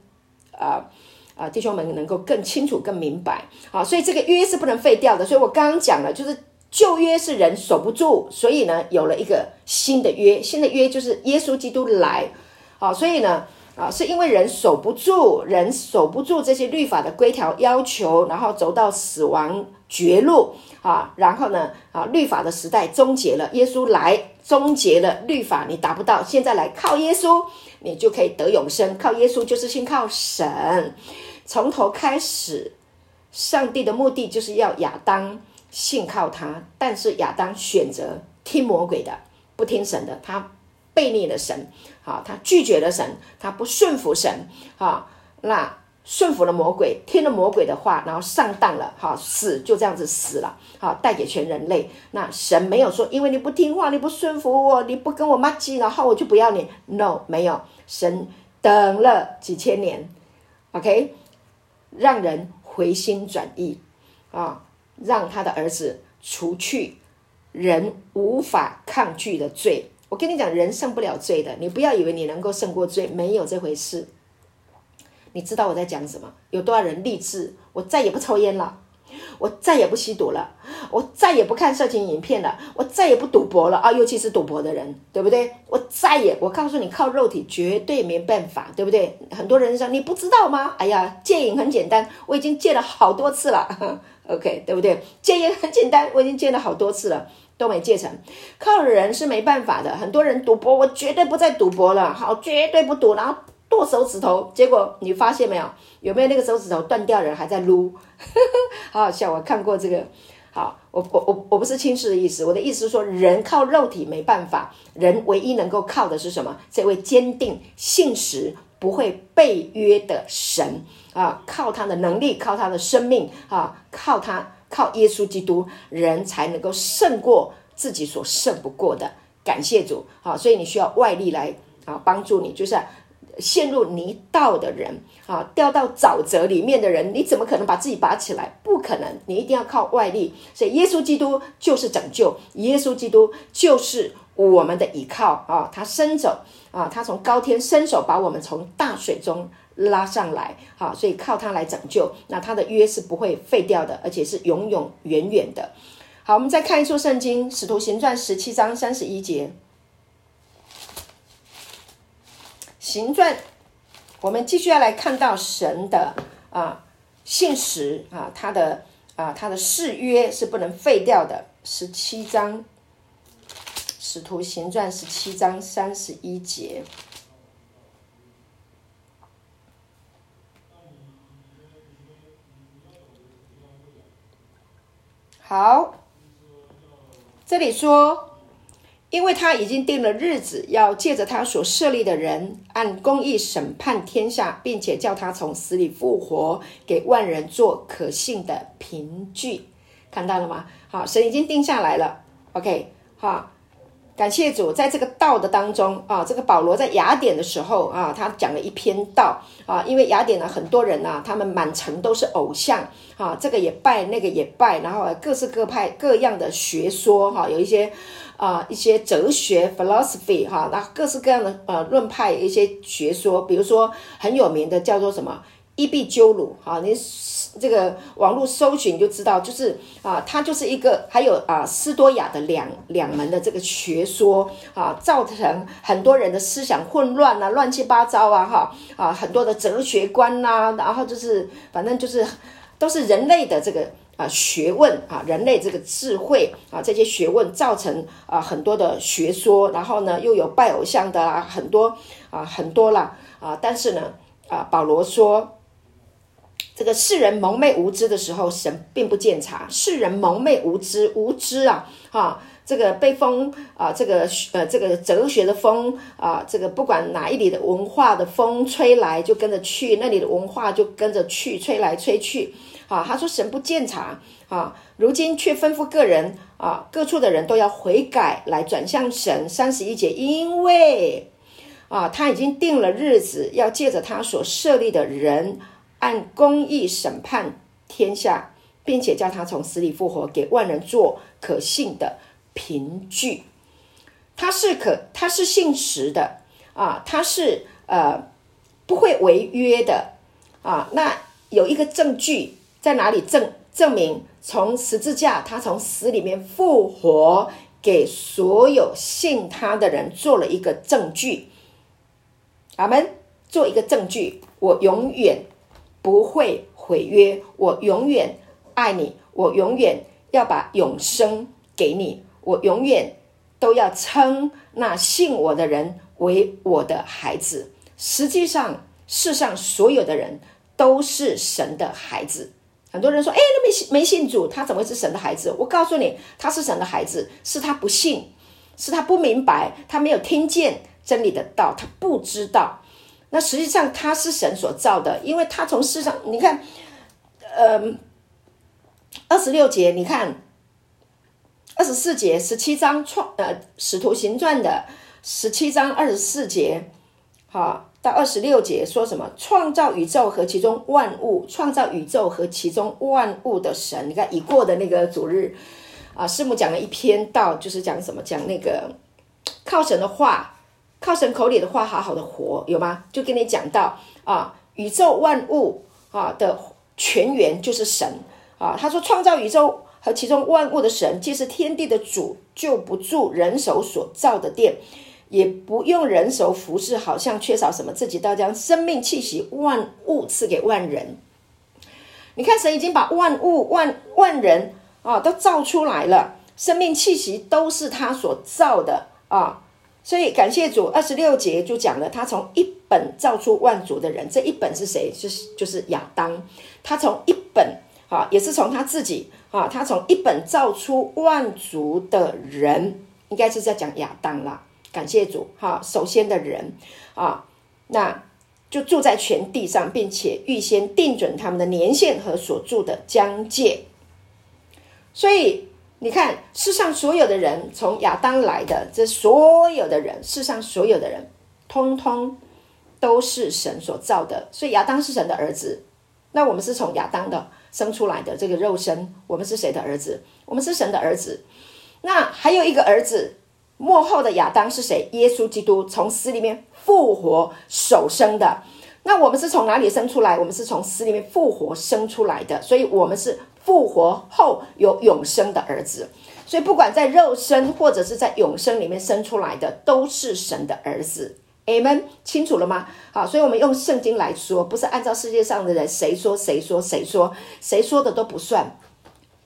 啊啊。弟兄们能够更清楚、更明白。啊，所以这个约是不能废掉的。所以我刚刚讲了，就是旧约是人守不住，所以呢，有了一个新的约。新的约就是耶稣基督来。啊，所以呢，啊，是因为人守不住，人守不住这些律法的规条要求，然后走到死亡绝路啊。然后呢，啊，律法的时代终结了，耶稣来终结了律法，你达不到。现在来靠耶稣。你就可以得永生，靠耶稣就是信靠神。从头开始，上帝的目的就是要亚当信靠他，但是亚当选择听魔鬼的，不听神的，他背逆了神，好，他拒绝了神，他不顺服神，好，那。顺服了魔鬼，听了魔鬼的话，然后上当了，哈，死就这样子死了，好，带给全人类。那神没有说，因为你不听话，你不顺服我，你不跟我麻吉，然后我就不要你。No，没有，神等了几千年，OK，让人回心转意，啊，让他的儿子除去人无法抗拒的罪。我跟你讲，人胜不了罪的，你不要以为你能够胜过罪，没有这回事。你知道我在讲什么？有多少人立志，我再也不抽烟了，我再也不吸毒了，我再也不看色情影片了，我再也不赌博了啊！尤其是赌博的人，对不对？我再也，我告诉你，靠肉体绝对没办法，对不对？很多人说你不知道吗？哎呀，戒瘾很简单，我已经戒了好多次了，<laughs> OK，对不对？戒烟很简单，我已经戒了好多次了，都没戒成。靠人是没办法的，很多人赌博，我绝对不再赌博了，好，绝对不赌，然后。剁手指头，结果你发现没有？有没有那个手指头断掉人还在撸？<laughs> 好好笑！我看过这个。好，我我我我不是轻视的意思，我的意思是说，人靠肉体没办法，人唯一能够靠的是什么？这位坚定信实、不会背约的神啊！靠他的能力，靠他的生命啊！靠他，靠耶稣基督，人才能够胜过自己所胜不过的。感谢主！好，所以你需要外力来啊帮助你，就是。陷入泥道的人啊，掉到沼泽里面的人，你怎么可能把自己拔起来？不可能，你一定要靠外力。所以，耶稣基督就是拯救，耶稣基督就是我们的依靠啊！他伸手啊，他从高天伸手把我们从大水中拉上来啊！所以靠他来拯救，那他的约是不会废掉的，而且是永永远远的。好，我们再看一处圣经，《使徒行传》十七章三十一节，《行传》，我们继续要来看到神的啊信实啊，他的啊他的誓约是不能废掉的。十七章，《使徒行传》十七章三十一节。好。这里说，因为他已经定了日子，要借着他所设立的人，按公义审判天下，并且叫他从死里复活，给万人做可信的凭据。看到了吗？好，神已经定下来了。OK，好。感谢主，在这个道的当中啊，这个保罗在雅典的时候啊，他讲了一篇道啊，因为雅典呢，很多人呐、啊，他们满城都是偶像啊，这个也拜，那个也拜，然后各式各派各样的学说哈、有一些啊一些哲学 philosophy 哈、那各式各样的呃论派一些学说，比如说很有名的叫做什么伊壁鸠鲁哈，你。这个网络搜寻就知道，就是啊，它就是一个，还有啊，斯多亚的两两门的这个学说啊，造成很多人的思想混乱啊，乱七八糟啊，哈啊，很多的哲学观呐、然后就是反正就是都是人类的这个啊学问啊，人类这个智慧啊，这些学问造成啊很多的学说，然后呢又有拜偶像的啊，很多啊很多啦啊，但是呢啊，保罗说。这个世人蒙昧无知的时候，神并不鉴察。世人蒙昧无知，无知啊，啊，这个被风啊，这个呃，这个哲学的风啊，这个不管哪一里的文化的风吹来，就跟着去；那里的文化就跟着去，吹来吹去。啊，他说神不鉴察啊，如今却吩咐个人啊，各处的人都要悔改，来转向神。三十一节，因为啊，他已经定了日子，要借着他所设立的人。按公义审判天下，并且叫他从死里复活，给万人做可信的凭据。他是可，他是信实的啊，他是呃不会违约的啊。那有一个证据在哪里证证明从十字架他从死里面复活，给所有信他的人做了一个证据。阿门，做一个证据，我永远。不会毁约，我永远爱你，我永远要把永生给你，我永远都要称那信我的人为我的孩子。实际上，世上所有的人都是神的孩子。很多人说：“哎，那没信没信主，他怎么会是神的孩子？”我告诉你，他是神的孩子，是他不信，是他不明白，他没有听见真理的道，他不知道。那实际上他是神所造的，因为他从世上，你看，呃，二十六节，你看，二十四节，十七章创呃使徒行传的十七章二十四节，好到二十六节说什么？创造宇宙和其中万物，创造宇宙和其中万物的神。你看已过的那个主日啊，师母讲了一篇道，就是讲什么？讲那个靠神的话。靠神口里的话，好好的活，有吗？就跟你讲到啊，宇宙万物啊的泉源就是神啊。他说，创造宇宙和其中万物的神，既是天地的主，就不住人手所造的殿，也不用人手服侍，好像缺少什么，自己倒将生命气息万物赐给万人。你看，神已经把万物万万人啊都造出来了，生命气息都是他所造的啊。所以感谢主，二十六节就讲了，他从一本造出万族的人，这一本是谁？就是就是亚当。他从一本啊，也是从他自己啊，他从一本造出万族的人，应该是在讲亚当啦。感谢主，哈，首先的人啊，那就住在全地上，并且预先定准他们的年限和所住的疆界。所以。你看，世上所有的人，从亚当来的，这所有的人，世上所有的人，通通都是神所造的。所以亚当是神的儿子。那我们是从亚当的生出来的这个肉身，我们是谁的儿子？我们是神的儿子。那还有一个儿子，末后的亚当是谁？耶稣基督从死里面复活首生的。那我们是从哪里生出来？我们是从死里面复活生出来的，所以我们是复活后有永生的儿子。所以不管在肉身或者是在永生里面生出来的，都是神的儿子。Amen，清楚了吗？好，所以我们用圣经来说，不是按照世界上的人谁说谁说谁说谁说的都不算。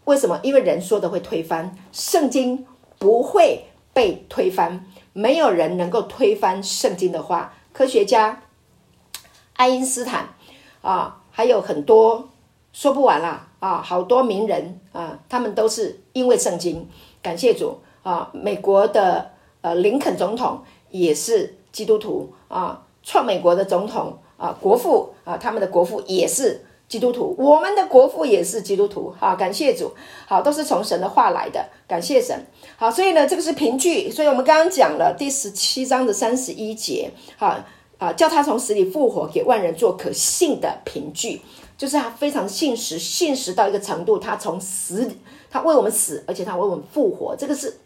为什么？因为人说的会推翻，圣经不会被推翻，没有人能够推翻圣经的话。科学家爱因斯坦啊，还有很多说不完啦啊，好多名人啊，他们都是因为圣经。感谢主啊，美国的呃林肯总统也是。基督徒啊，创美国的总统啊，国父啊，他们的国父也是基督徒，我们的国父也是基督徒。好，感谢主，好，都是从神的话来的，感谢神。好，所以呢，这个是凭据，所以我们刚刚讲了第十七章的三十一节，好啊，叫他从死里复活，给万人做可信的凭据，就是他非常信实，信实到一个程度，他从死，他为我们死，而且他为我们复活，这个是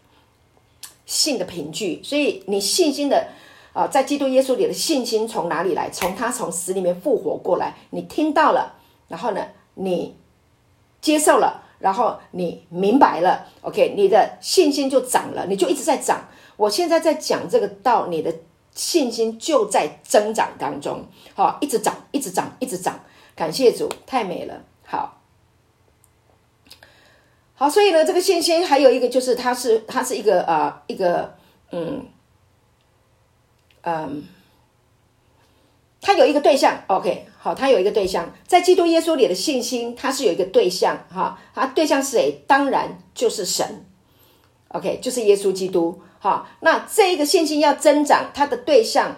信的凭据。所以你信心的。啊，在基督耶稣里的信心从哪里来？从他从死里面复活过来，你听到了，然后呢，你接受了，然后你明白了，OK，你的信心就涨了，你就一直在涨。我现在在讲这个道，你的信心就在增长当中，好，一直涨，一直涨，一直涨。感谢主，太美了，好，好，所以呢，这个信心还有一个就是，它是它是一个呃一个嗯。嗯，他有一个对象，OK，好，他有一个对象，在基督耶稣里的信心，他是有一个对象，哈，他对象是谁？当然就是神，OK，就是耶稣基督，哈。那这一个信心要增长，他的对象，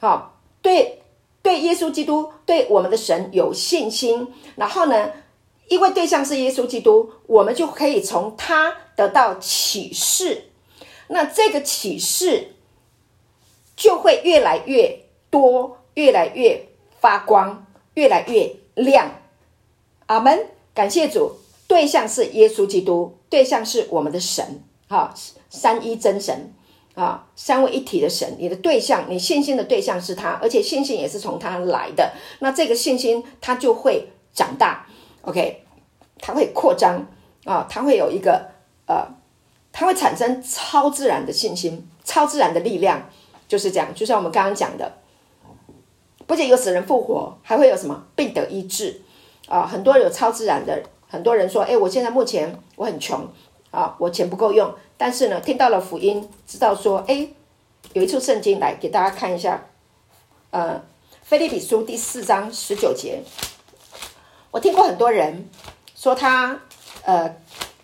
好，对对，耶稣基督，对我们的神有信心，然后呢，因为对象是耶稣基督，我们就可以从他得到启示，那这个启示。就会越来越多，越来越发光，越来越亮。阿门！感谢主，对象是耶稣基督，对象是我们的神，哈，三一真神，啊，三位一体的神。你的对象，你信心的对象是他，而且信心也是从他来的。那这个信心，它就会长大，OK，它会扩张啊，它会有一个呃，它会产生超自然的信心，超自然的力量。就是这样，就像我们刚刚讲的，不仅有死人复活，还会有什么病得医治啊？很多有超自然的，很多人说：“哎，我现在目前我很穷啊，我钱不够用。”但是呢，听到了福音，知道说：“哎，有一处圣经来给大家看一下。”呃，《腓利比书》第四章十九节，我听过很多人说他呃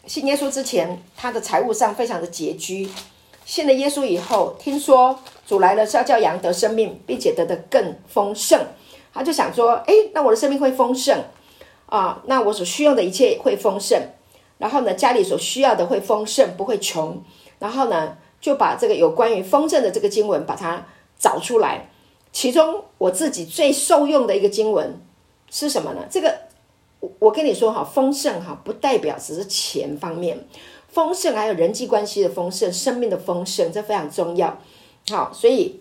信耶稣之前，他的财务上非常的拮据。信了耶稣以后，听说主来了是要叫羊得生命，并且得的更丰盛。他就想说：“哎，那我的生命会丰盛啊，那我所需要的一切会丰盛。然后呢，家里所需要的会丰盛，不会穷。然后呢，就把这个有关于丰盛的这个经文把它找出来。其中我自己最受用的一个经文是什么呢？这个我我跟你说哈，丰盛哈不代表只是钱方面。”丰盛，还有人际关系的丰盛，生命的丰盛，这非常重要。好，所以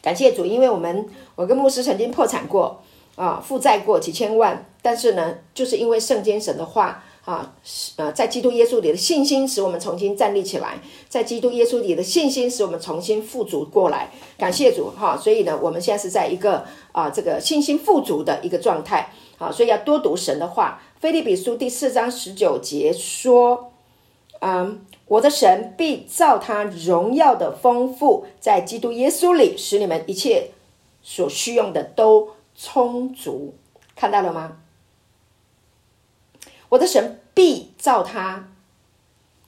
感谢主，因为我们我跟牧师曾经破产过啊，负债过几千万，但是呢，就是因为圣经神的话啊，呃，在基督耶稣里的信心，使我们重新站立起来；在基督耶稣里的信心，使我们重新富足过来。感谢主哈，所以呢，我们现在是在一个啊，这个信心富足的一个状态啊，所以要多读神的话。腓立比书第四章十九节说。嗯我的神必照他荣耀的丰富，在基督耶稣里，使你们一切所需用的都充足。看到了吗？我的神必照他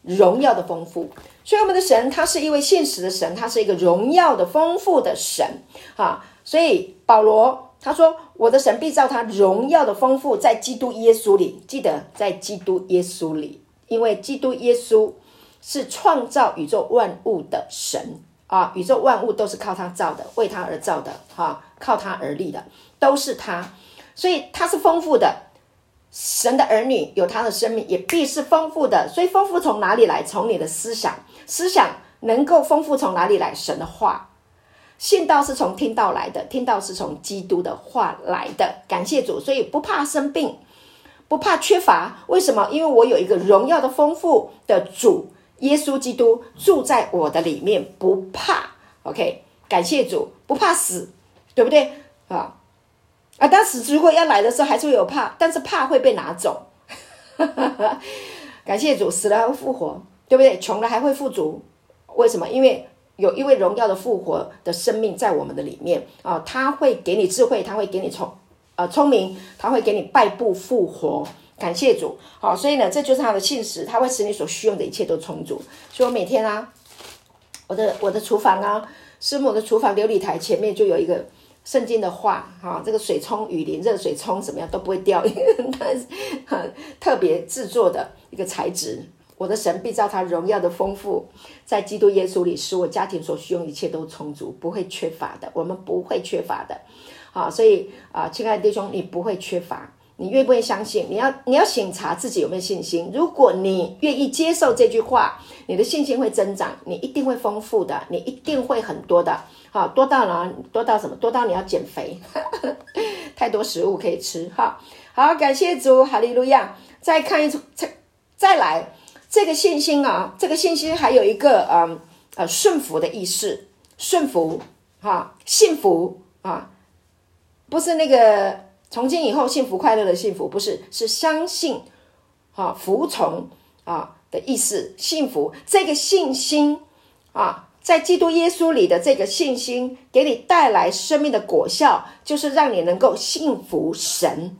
荣耀的丰富，所以我们的神他是一位现实的神，他是一个荣耀的丰富的神啊。所以保罗他说：“我的神必照他荣耀的丰富，在基督耶稣里。”记得在基督耶稣里。因为基督耶稣是创造宇宙万物的神啊，宇宙万物都是靠他造的，为他而造的，哈、靠他而立的，都是他，所以他是丰富的。神的儿女有他的生命，也必是丰富的。所以丰富从哪里来？从你的思想，思想能够丰富从哪里来？神的话，信道是从听道来的，听道是从基督的话来的。感谢主，所以不怕生病，不怕缺乏。为什么？因为我有一个荣耀的丰富的主耶稣基督住在我的里面，不怕。OK，感谢主，不怕死，对不对啊？啊，当时如果要来的时候，还是会有怕，但是怕会被拿走。<laughs> 感谢主，死了还会复活，对不对？穷了还会富足。为什么？因为。有一位荣耀的复活的生命在我们的里面啊，他会给你智慧，他会给你聪呃聪明，他会给你败部复活。感谢主，好，所以呢，这就是他的信实，他会使你所需用的一切都充足。所以我每天啊，我的我的厨房啊，师母的厨房琉璃台前面就有一个圣经的话，哈，这个水冲雨淋，热水冲怎么样都不会掉，因为它是很特别制作的一个材质。我的神必照他荣耀的丰富，在基督耶稣里，使我家庭所需用一切都充足，不会缺乏的。我们不会缺乏的，好，所以啊，亲爱的弟兄，你不会缺乏，你愿不愿意相信？你要你要省察自己有没有信心。如果你愿意接受这句话，你的信心会增长，你一定会丰富的，你一定会很多的，好，多到哪？多到什么？多到你要减肥，<laughs> 太多食物可以吃，哈，好，感谢主，哈利路亚。再看一次，再再来。这个信心啊，这个信心还有一个嗯呃顺服的意思，顺服哈，幸福啊，不是那个从今以后幸福快乐的幸福，不是，是相信啊，服从啊的意思，幸福这个信心啊，在基督耶稣里的这个信心，给你带来生命的果效，就是让你能够幸福神。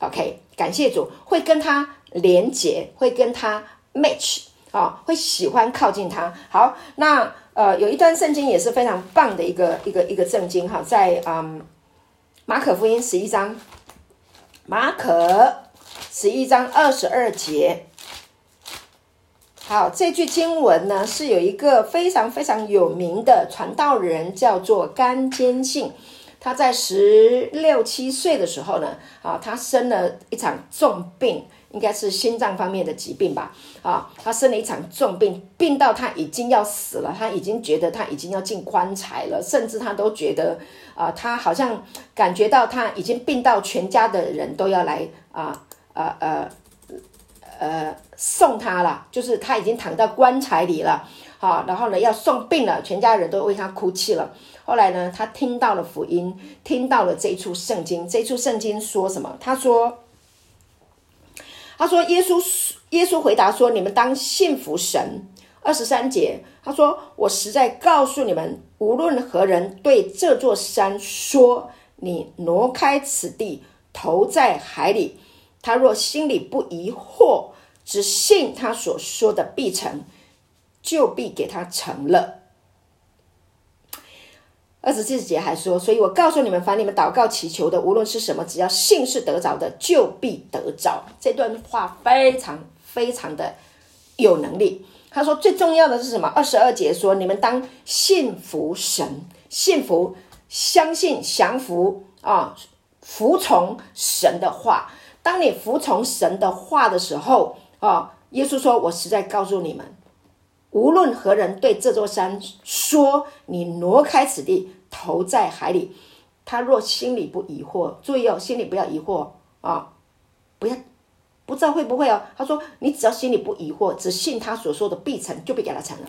OK，感谢主，会跟他连结，会跟他。match 啊、会喜欢靠近他。好，那呃，有一段圣经也是非常棒的一个一个一个圣经哈，在嗯马可福音十一章，马可十一章二十二节。好，这句经文呢是有一个非常非常有名的传道人，叫做甘坚信。他在十六七岁的时候呢，啊，他生了一场重病。应该是心脏方面的疾病吧，啊，他生了一场重病，病到他已经要死了，他已经觉得他已经要进棺材了，甚至他都觉得，啊，他好像感觉到他已经病到全家的人都要来，啊，呃，呃，呃，送他了，就是他已经躺到棺材里了，好，然后呢要送殡了，全家人都为他哭泣了。后来呢，他听到了福音，听到了这一处圣经，这一处圣经说什么？他说。他说：“耶稣，耶稣回答说：‘你们当信服神。’二十三节，他说：‘我实在告诉你们，无论何人对这座山说：‘你挪开此地，投在海里，他若心里不疑惑，只信他所说的必成，就必给他成了。’”二十四节还说，所以我告诉你们，凡你们祷告祈求的，无论是什么，只要信是得着的，就必得着。这段话非常非常的有能力。他说最重要的是什么？二十二节说，你们当信服神，信服，相信，降服啊，服从神的话。当你服从神的话的时候啊，耶稣说，我实在告诉你们。无论何人对这座山说：“你挪开此地，投在海里。”他若心里不疑惑，注意哦，心里不要疑惑啊，不要不知道会不会哦。他说：“你只要心里不疑惑，只信他所说的必成，就必给他成了。”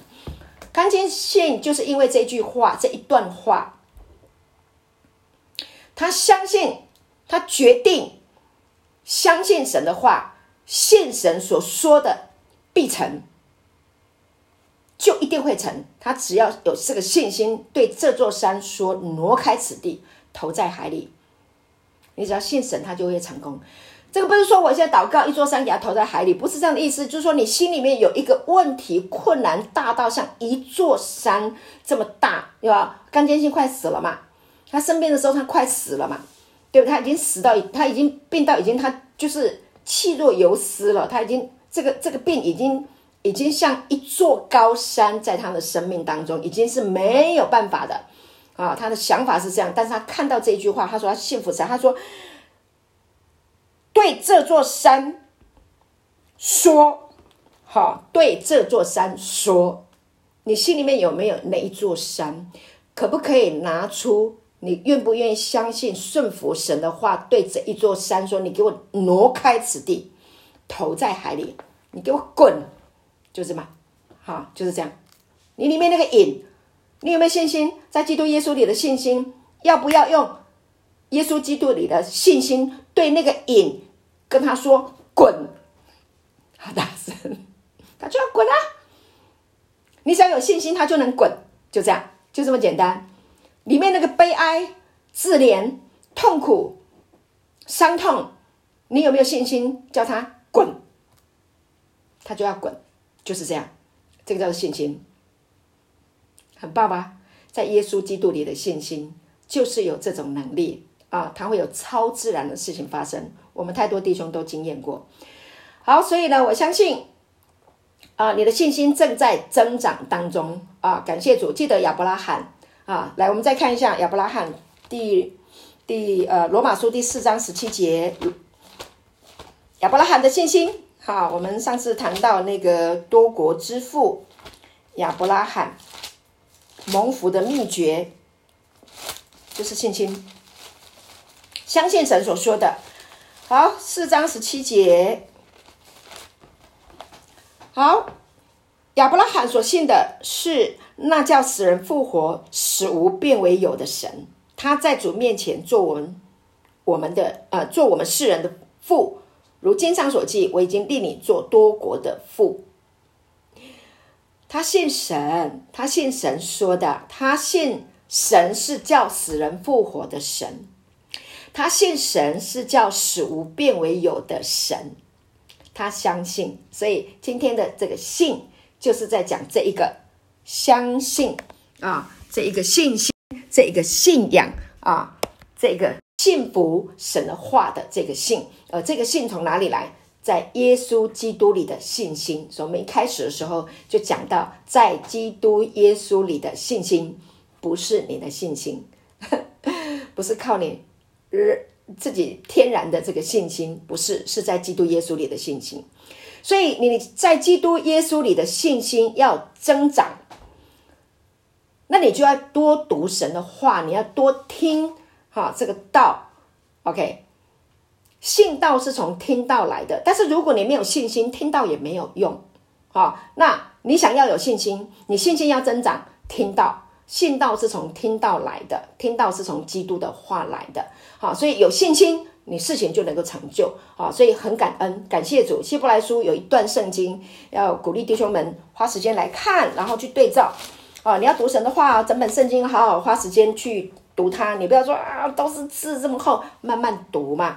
甘坚信就是因为这句话，这一段话，他相信，他决定相信神的话，信神所说的必成。就一定会成。他只要有这个信心，对这座山说：“挪开此地，投在海里。”你只要信神，他就会成功。这个不是说我现在祷告一座山给他投在海里，不是这样的意思。就是说你心里面有一个问题，困难大到像一座山这么大，对吧？甘坚信快死了嘛，他生病的时候他快死了嘛，对不？他已经死到，他已经病到已经他就是气若游丝了，他已经这个这个病已经。已经像一座高山，在他的生命当中，已经是没有办法的啊！他的想法是这样，但是他看到这句话，他说他信服神，他说对这座山说，好，对这座山说，你心里面有没有那一座山？可不可以拿出你愿不愿意相信顺服神的话？对着一座山说：“你给我挪开此地，投在海里，你给我滚！”就是嘛，好，就是这样。你里面那个瘾，你有没有信心？在基督耶稣里的信心，要不要用耶稣基督里的信心对那个瘾跟他说滚？好大声，<laughs> 他就要滚啊！你只要有信心，他就能滚，就这样，就这么简单。里面那个悲哀、自怜、痛苦、伤痛，你有没有信心叫他滚？他就要滚，就是这样。这个叫做信心。很棒吧？在耶稣基督里的信心，就是有这种能力啊！他会有超自然的事情发生。我们太多弟兄都经验过。好，所以呢，我相信啊，你的信心正在增长当中啊！感谢主，记得亚伯拉罕啊！来，我们再看一下亚伯拉罕第第呃罗马书第四章十七节，亚伯拉罕的信心。好，我们上次谈到那个多国之父亚伯拉罕。蒙福的秘诀就是信心，相信神所说的。好，四章十七节。好，亚伯拉罕所信的是那叫死人复活、使无变为有的神。他在主面前做我们我们的呃，做我们世人的父。如经上所记，我已经立你做多国的父。他信神，他信神说的，他信神是叫死人复活的神，他信神是叫使无变为有的神，他相信。所以今天的这个信，就是在讲这一个相信啊，这一个信心，这一个信仰啊，这个信服神的话的这个信，呃，这个信从哪里来？在耶稣基督里的信心，所以我们一开始的时候就讲到，在基督耶稣里的信心，不是你的信心，<laughs> 不是靠你自己天然的这个信心，不是，是在基督耶稣里的信心。所以你在基督耶稣里的信心要增长，那你就要多读神的话，你要多听哈这个道，OK。信道是从听道来的，但是如果你没有信心，听道也没有用。好，那你想要有信心，你信心要增长，听道，信道是从听道来的，听道是从基督的话来的。好，所以有信心，你事情就能够成就。好，所以很感恩，感谢主。希伯来书有一段圣经，要鼓励弟兄们花时间来看，然后去对照。啊，你要读神的话，整本圣经好好花时间去读它。你不要说啊，都是字这么厚，慢慢读嘛。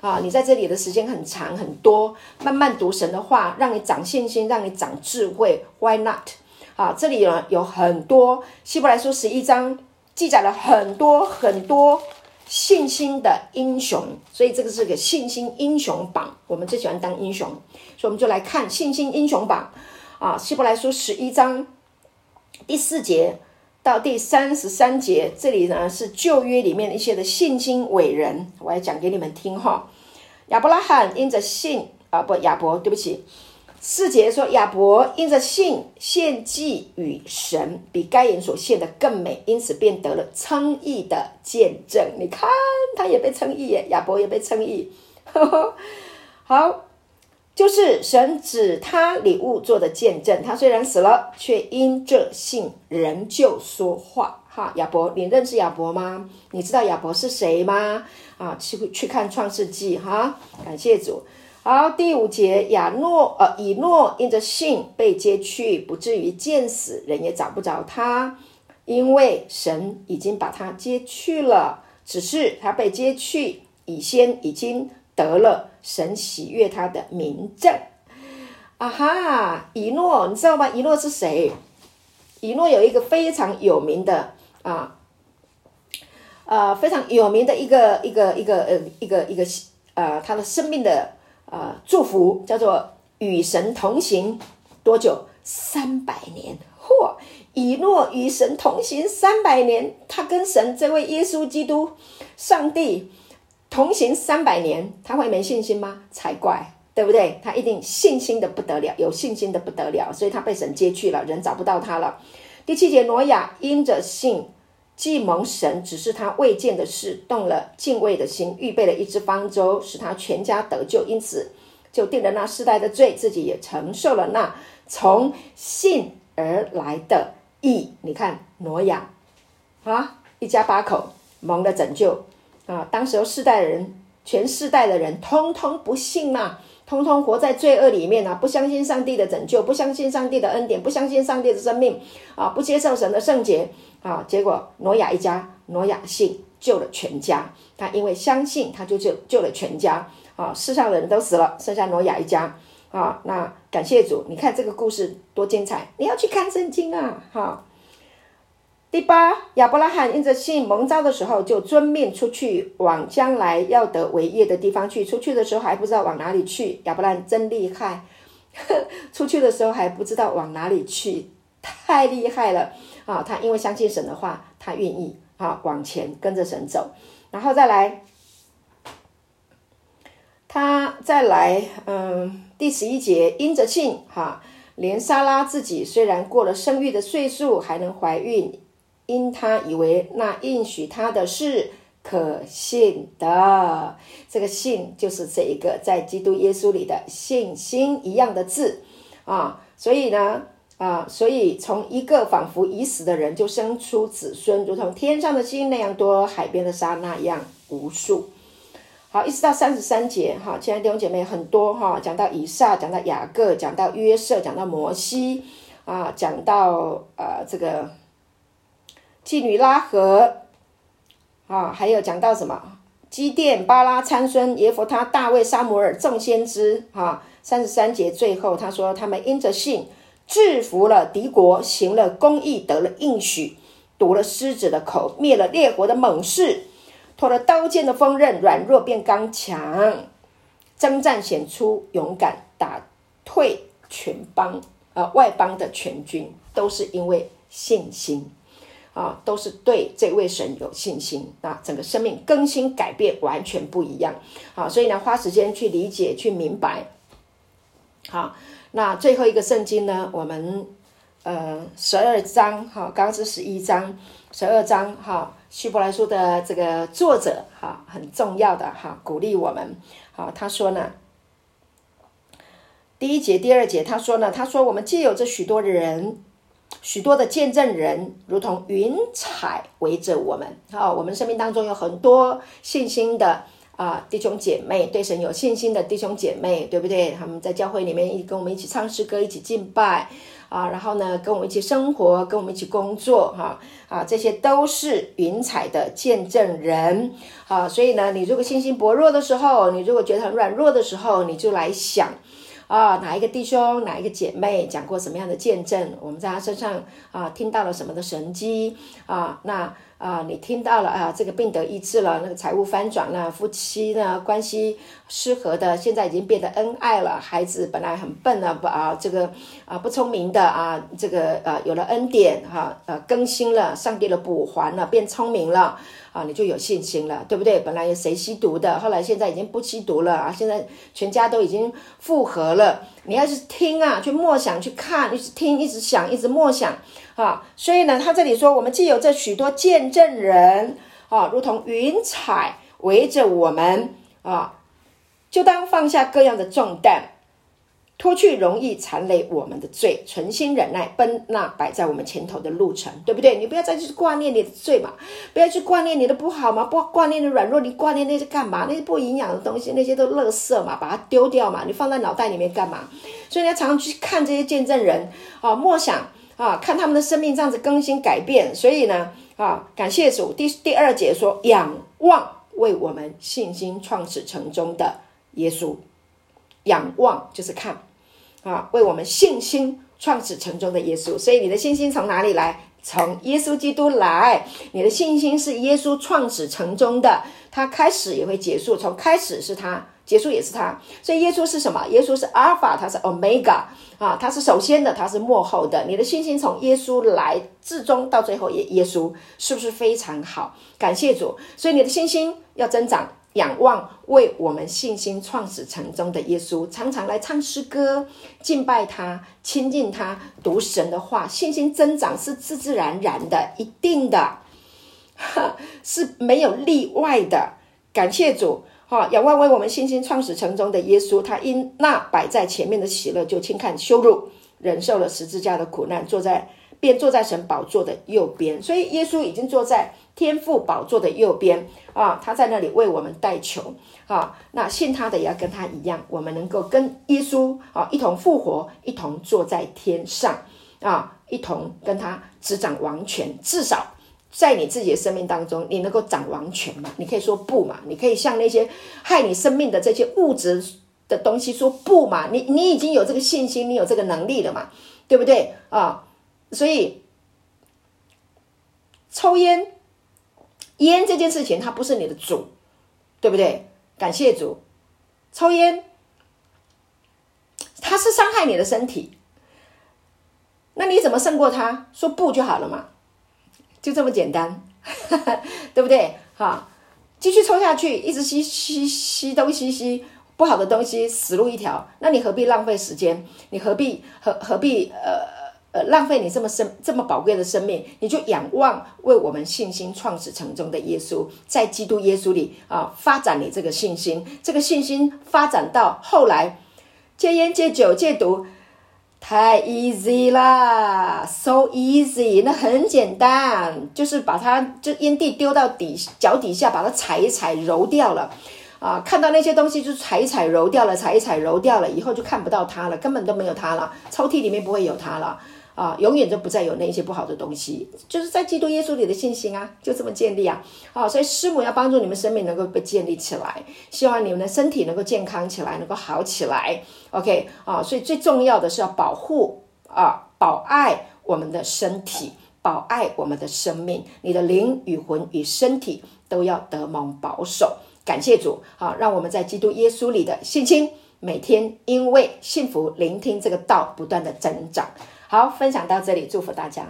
啊，你在这里的时间很长很多，慢慢读神的话，让你长信心，让你长智慧。Why not？啊，这里呢有很多希伯来书十一章记载了很多很多信心的英雄，所以这个是个信心英雄榜。我们最喜欢当英雄，所以我们就来看信心英雄榜。啊，希伯来书十一章第四节。到第三十三节，这里呢是旧约里面一些的信心伟人，我要讲给你们听哈。亚伯拉罕因着信啊，不亚伯，对不起，四节说亚伯因着信献祭与神，比该隐所献的更美，因此便得了称义的见证。你看，他也被称义耶，亚伯也被称义，<laughs> 好。就是神指他礼物做的见证，他虽然死了，却因这信仍旧说话。哈，亚伯，你认识亚伯吗？你知道亚伯是谁吗？啊，去去看创世纪哈，感谢主。好，第五节，亚诺呃以诺因着信被接去，不至于见死，人也找不着他，因为神已经把他接去了。只是他被接去以先已经。得了神喜悦他的名证，啊哈！以诺，你知道吗？以诺是谁？以诺有一个非常有名的啊，呃，非常有名的一个一个一个呃一个一个呃他的生命的呃祝福，叫做与神同行多久？三百年！嚯！以诺与神同行三百年，他跟神这位耶稣基督上帝。同行三百年，他会没信心吗？才怪，对不对？他一定信心的不得了，有信心的不得了，所以他被神接去了，人找不到他了。第七节，挪亚因着信既蒙神只是他未见的事，动了敬畏的心，预备了一只方舟，使他全家得救，因此就定了那世代的罪，自己也承受了那从信而来的义。你看挪亚啊，一家八口蒙了拯救啊，当时候世代的人，全世代的人通通不信嘛。通通活在罪恶里面啊！不相信上帝的拯救，不相信上帝的恩典，不相信上帝的生命啊！不接受神的圣洁啊！结果挪亚一家，挪亚信救了全家。他因为相信，他就救救了全家啊！世上的人都死了，剩下挪亚一家啊！那感谢主，你看这个故事多精彩！你要去看圣经啊！哈。第八，亚伯拉罕因着信蒙召的时候，就遵命出去往将来要得为业的地方去。出去的时候还不知道往哪里去，亚伯拉罕真厉害。<laughs> 出去的时候还不知道往哪里去，太厉害了啊！他因为相信神的话，他愿意啊往前跟着神走。然后再来，他再来，嗯，第十一节，因着信哈，连撒拉自己虽然过了生育的岁数，还能怀孕。因他以为那应许他的是可信的，这个信就是这一个在基督耶稣里的信心一样的字啊，所以呢啊，所以从一个仿佛已死的人就生出子孙，如同天上的星那样多，海边的沙那样无数。好，一直到三十三节哈，亲爱的弟兄姐妹很多哈，讲到以撒，讲到雅各，讲到约瑟，讲到摩西啊，讲到呃这个。妓女拉合，啊，还有讲到什么？基甸、巴拉、参孙、耶弗他、大卫、沙摩尔、众先知，哈，三十三节最后他说，他们因着信制服了敌国，行了公义，得了应许，堵了狮子的口，灭了列国的猛士，脱了刀剑的锋刃，软弱变刚强，征战显出勇敢，打退全邦，呃，外邦的全军，都是因为信心。啊，都是对这位神有信心啊，整个生命更新改变完全不一样。好，所以呢，花时间去理解、去明白。好，那最后一个圣经呢，我们呃十二章，哈，刚刚是十一章，十二章，哈，希伯来书的这个作者，哈，很重要的哈，鼓励我们。好，他说呢，第一节、第二节，他说呢，他说我们既有这许多人。许多的见证人如同云彩围着我们，好，我们生命当中有很多信心的啊弟兄姐妹，对神有信心的弟兄姐妹，对不对？他们在教会里面一跟我们一起唱诗歌，一起敬拜啊，然后呢，跟我们一起生活，跟我们一起工作，哈啊，这些都是云彩的见证人啊。所以呢，你如果信心薄弱的时候，你如果觉得很软弱的时候，你就来想。啊，哪一个弟兄，哪一个姐妹讲过什么样的见证？我们在他身上啊，听到了什么的神机啊？那啊，你听到了啊，这个病得医治了，那个财务翻转了，夫妻呢关系失和的，现在已经变得恩爱了。孩子本来很笨的，不啊，这个啊不聪明的啊，这个呃、啊、有了恩典哈，呃、啊、更新了，上帝的补还了，变聪明了。啊，你就有信心了，对不对？本来有谁吸毒的，后来现在已经不吸毒了啊！现在全家都已经复合了。你要是听啊，去默想，去看，一直听，一直想，一直默想啊。所以呢，他这里说，我们既有这许多见证人啊，如同云彩围着我们啊，就当放下各样的重担。脱去容易缠累我们的罪，存心忍耐，奔那摆在我们前头的路程，对不对？你不要再去挂念你的罪嘛，不要去挂念你的不好嘛，不挂念的软弱，你挂念那些干嘛？那些不营养的东西，那些都垃圾嘛，把它丢掉嘛，你放在脑袋里面干嘛？所以你要常常去看这些见证人啊，默想啊，看他们的生命这样子更新改变。所以呢，啊，感谢主。第第二节说，仰望为我们信心创始成终的耶稣，仰望就是看。啊，为我们信心创始成终的耶稣，所以你的信心从哪里来？从耶稣基督来。你的信心是耶稣创始成终的，他开始也会结束，从开始是他，结束也是他。所以耶稣是什么？耶稣是阿尔法，他是欧米伽啊，他是首先的，他是末后的。你的信心从耶稣来，至终到最后也耶稣，是不是非常好？感谢主。所以你的信心要增长。仰望为我们信心创始成终的耶稣，常常来唱诗歌，敬拜他，亲近他，读神的话，信心增长是自自然然的，一定的 <laughs> 是没有例外的。感谢主，哈！仰望为我们信心创始成终的耶稣，他因那摆在前面的喜乐，就轻看羞辱，忍受了十字架的苦难，坐在便坐在神宝座的右边。所以耶稣已经坐在天父宝座的右边啊！他在那里为我们代求啊！那信他的也要跟他一样，我们能够跟耶稣啊一同复活，一同坐在天上啊，一同跟他执掌王权，至少。在你自己的生命当中，你能够掌王权吗？你可以说不嘛？你可以向那些害你生命的这些物质的东西说不嘛？你你已经有这个信心，你有这个能力了嘛？对不对啊？所以抽烟烟这件事情，它不是你的主，对不对？感谢主，抽烟它是伤害你的身体，那你怎么胜过它？说不就好了嘛？就这么简单，<laughs> 对不对？哈，继续抽下去，一直吸吸吸东西，吸不好的东西，死路一条。那你何必浪费时间？你何必何何必呃呃浪费你这么生这么宝贵的生命？你就仰望为我们信心创始成终的耶稣，在基督耶稣里啊，发展你这个信心。这个信心发展到后来，戒烟、戒酒、戒毒。太 easy 啦，so easy，那很简单，就是把它就烟蒂丢到底脚底下，把它踩一踩，揉掉了，啊，看到那些东西就踩一踩，揉掉了，踩一踩，揉掉了，以后就看不到它了，根本都没有它了，抽屉里面不会有它了。啊，永远就不再有那些不好的东西，就是在基督耶稣里的信心啊，就这么建立啊。好，所以师母要帮助你们生命能够被建立起来，希望你们的身体能够健康起来，能够好起来。OK，啊，所以最重要的是要保护啊，保爱我们的身体，保爱我们的生命，你的灵与魂与身体都要得蒙保守。感谢主，好，让我们在基督耶稣里的信心，每天因为幸福聆听这个道，不断的增长。好，分享到这里，祝福大家。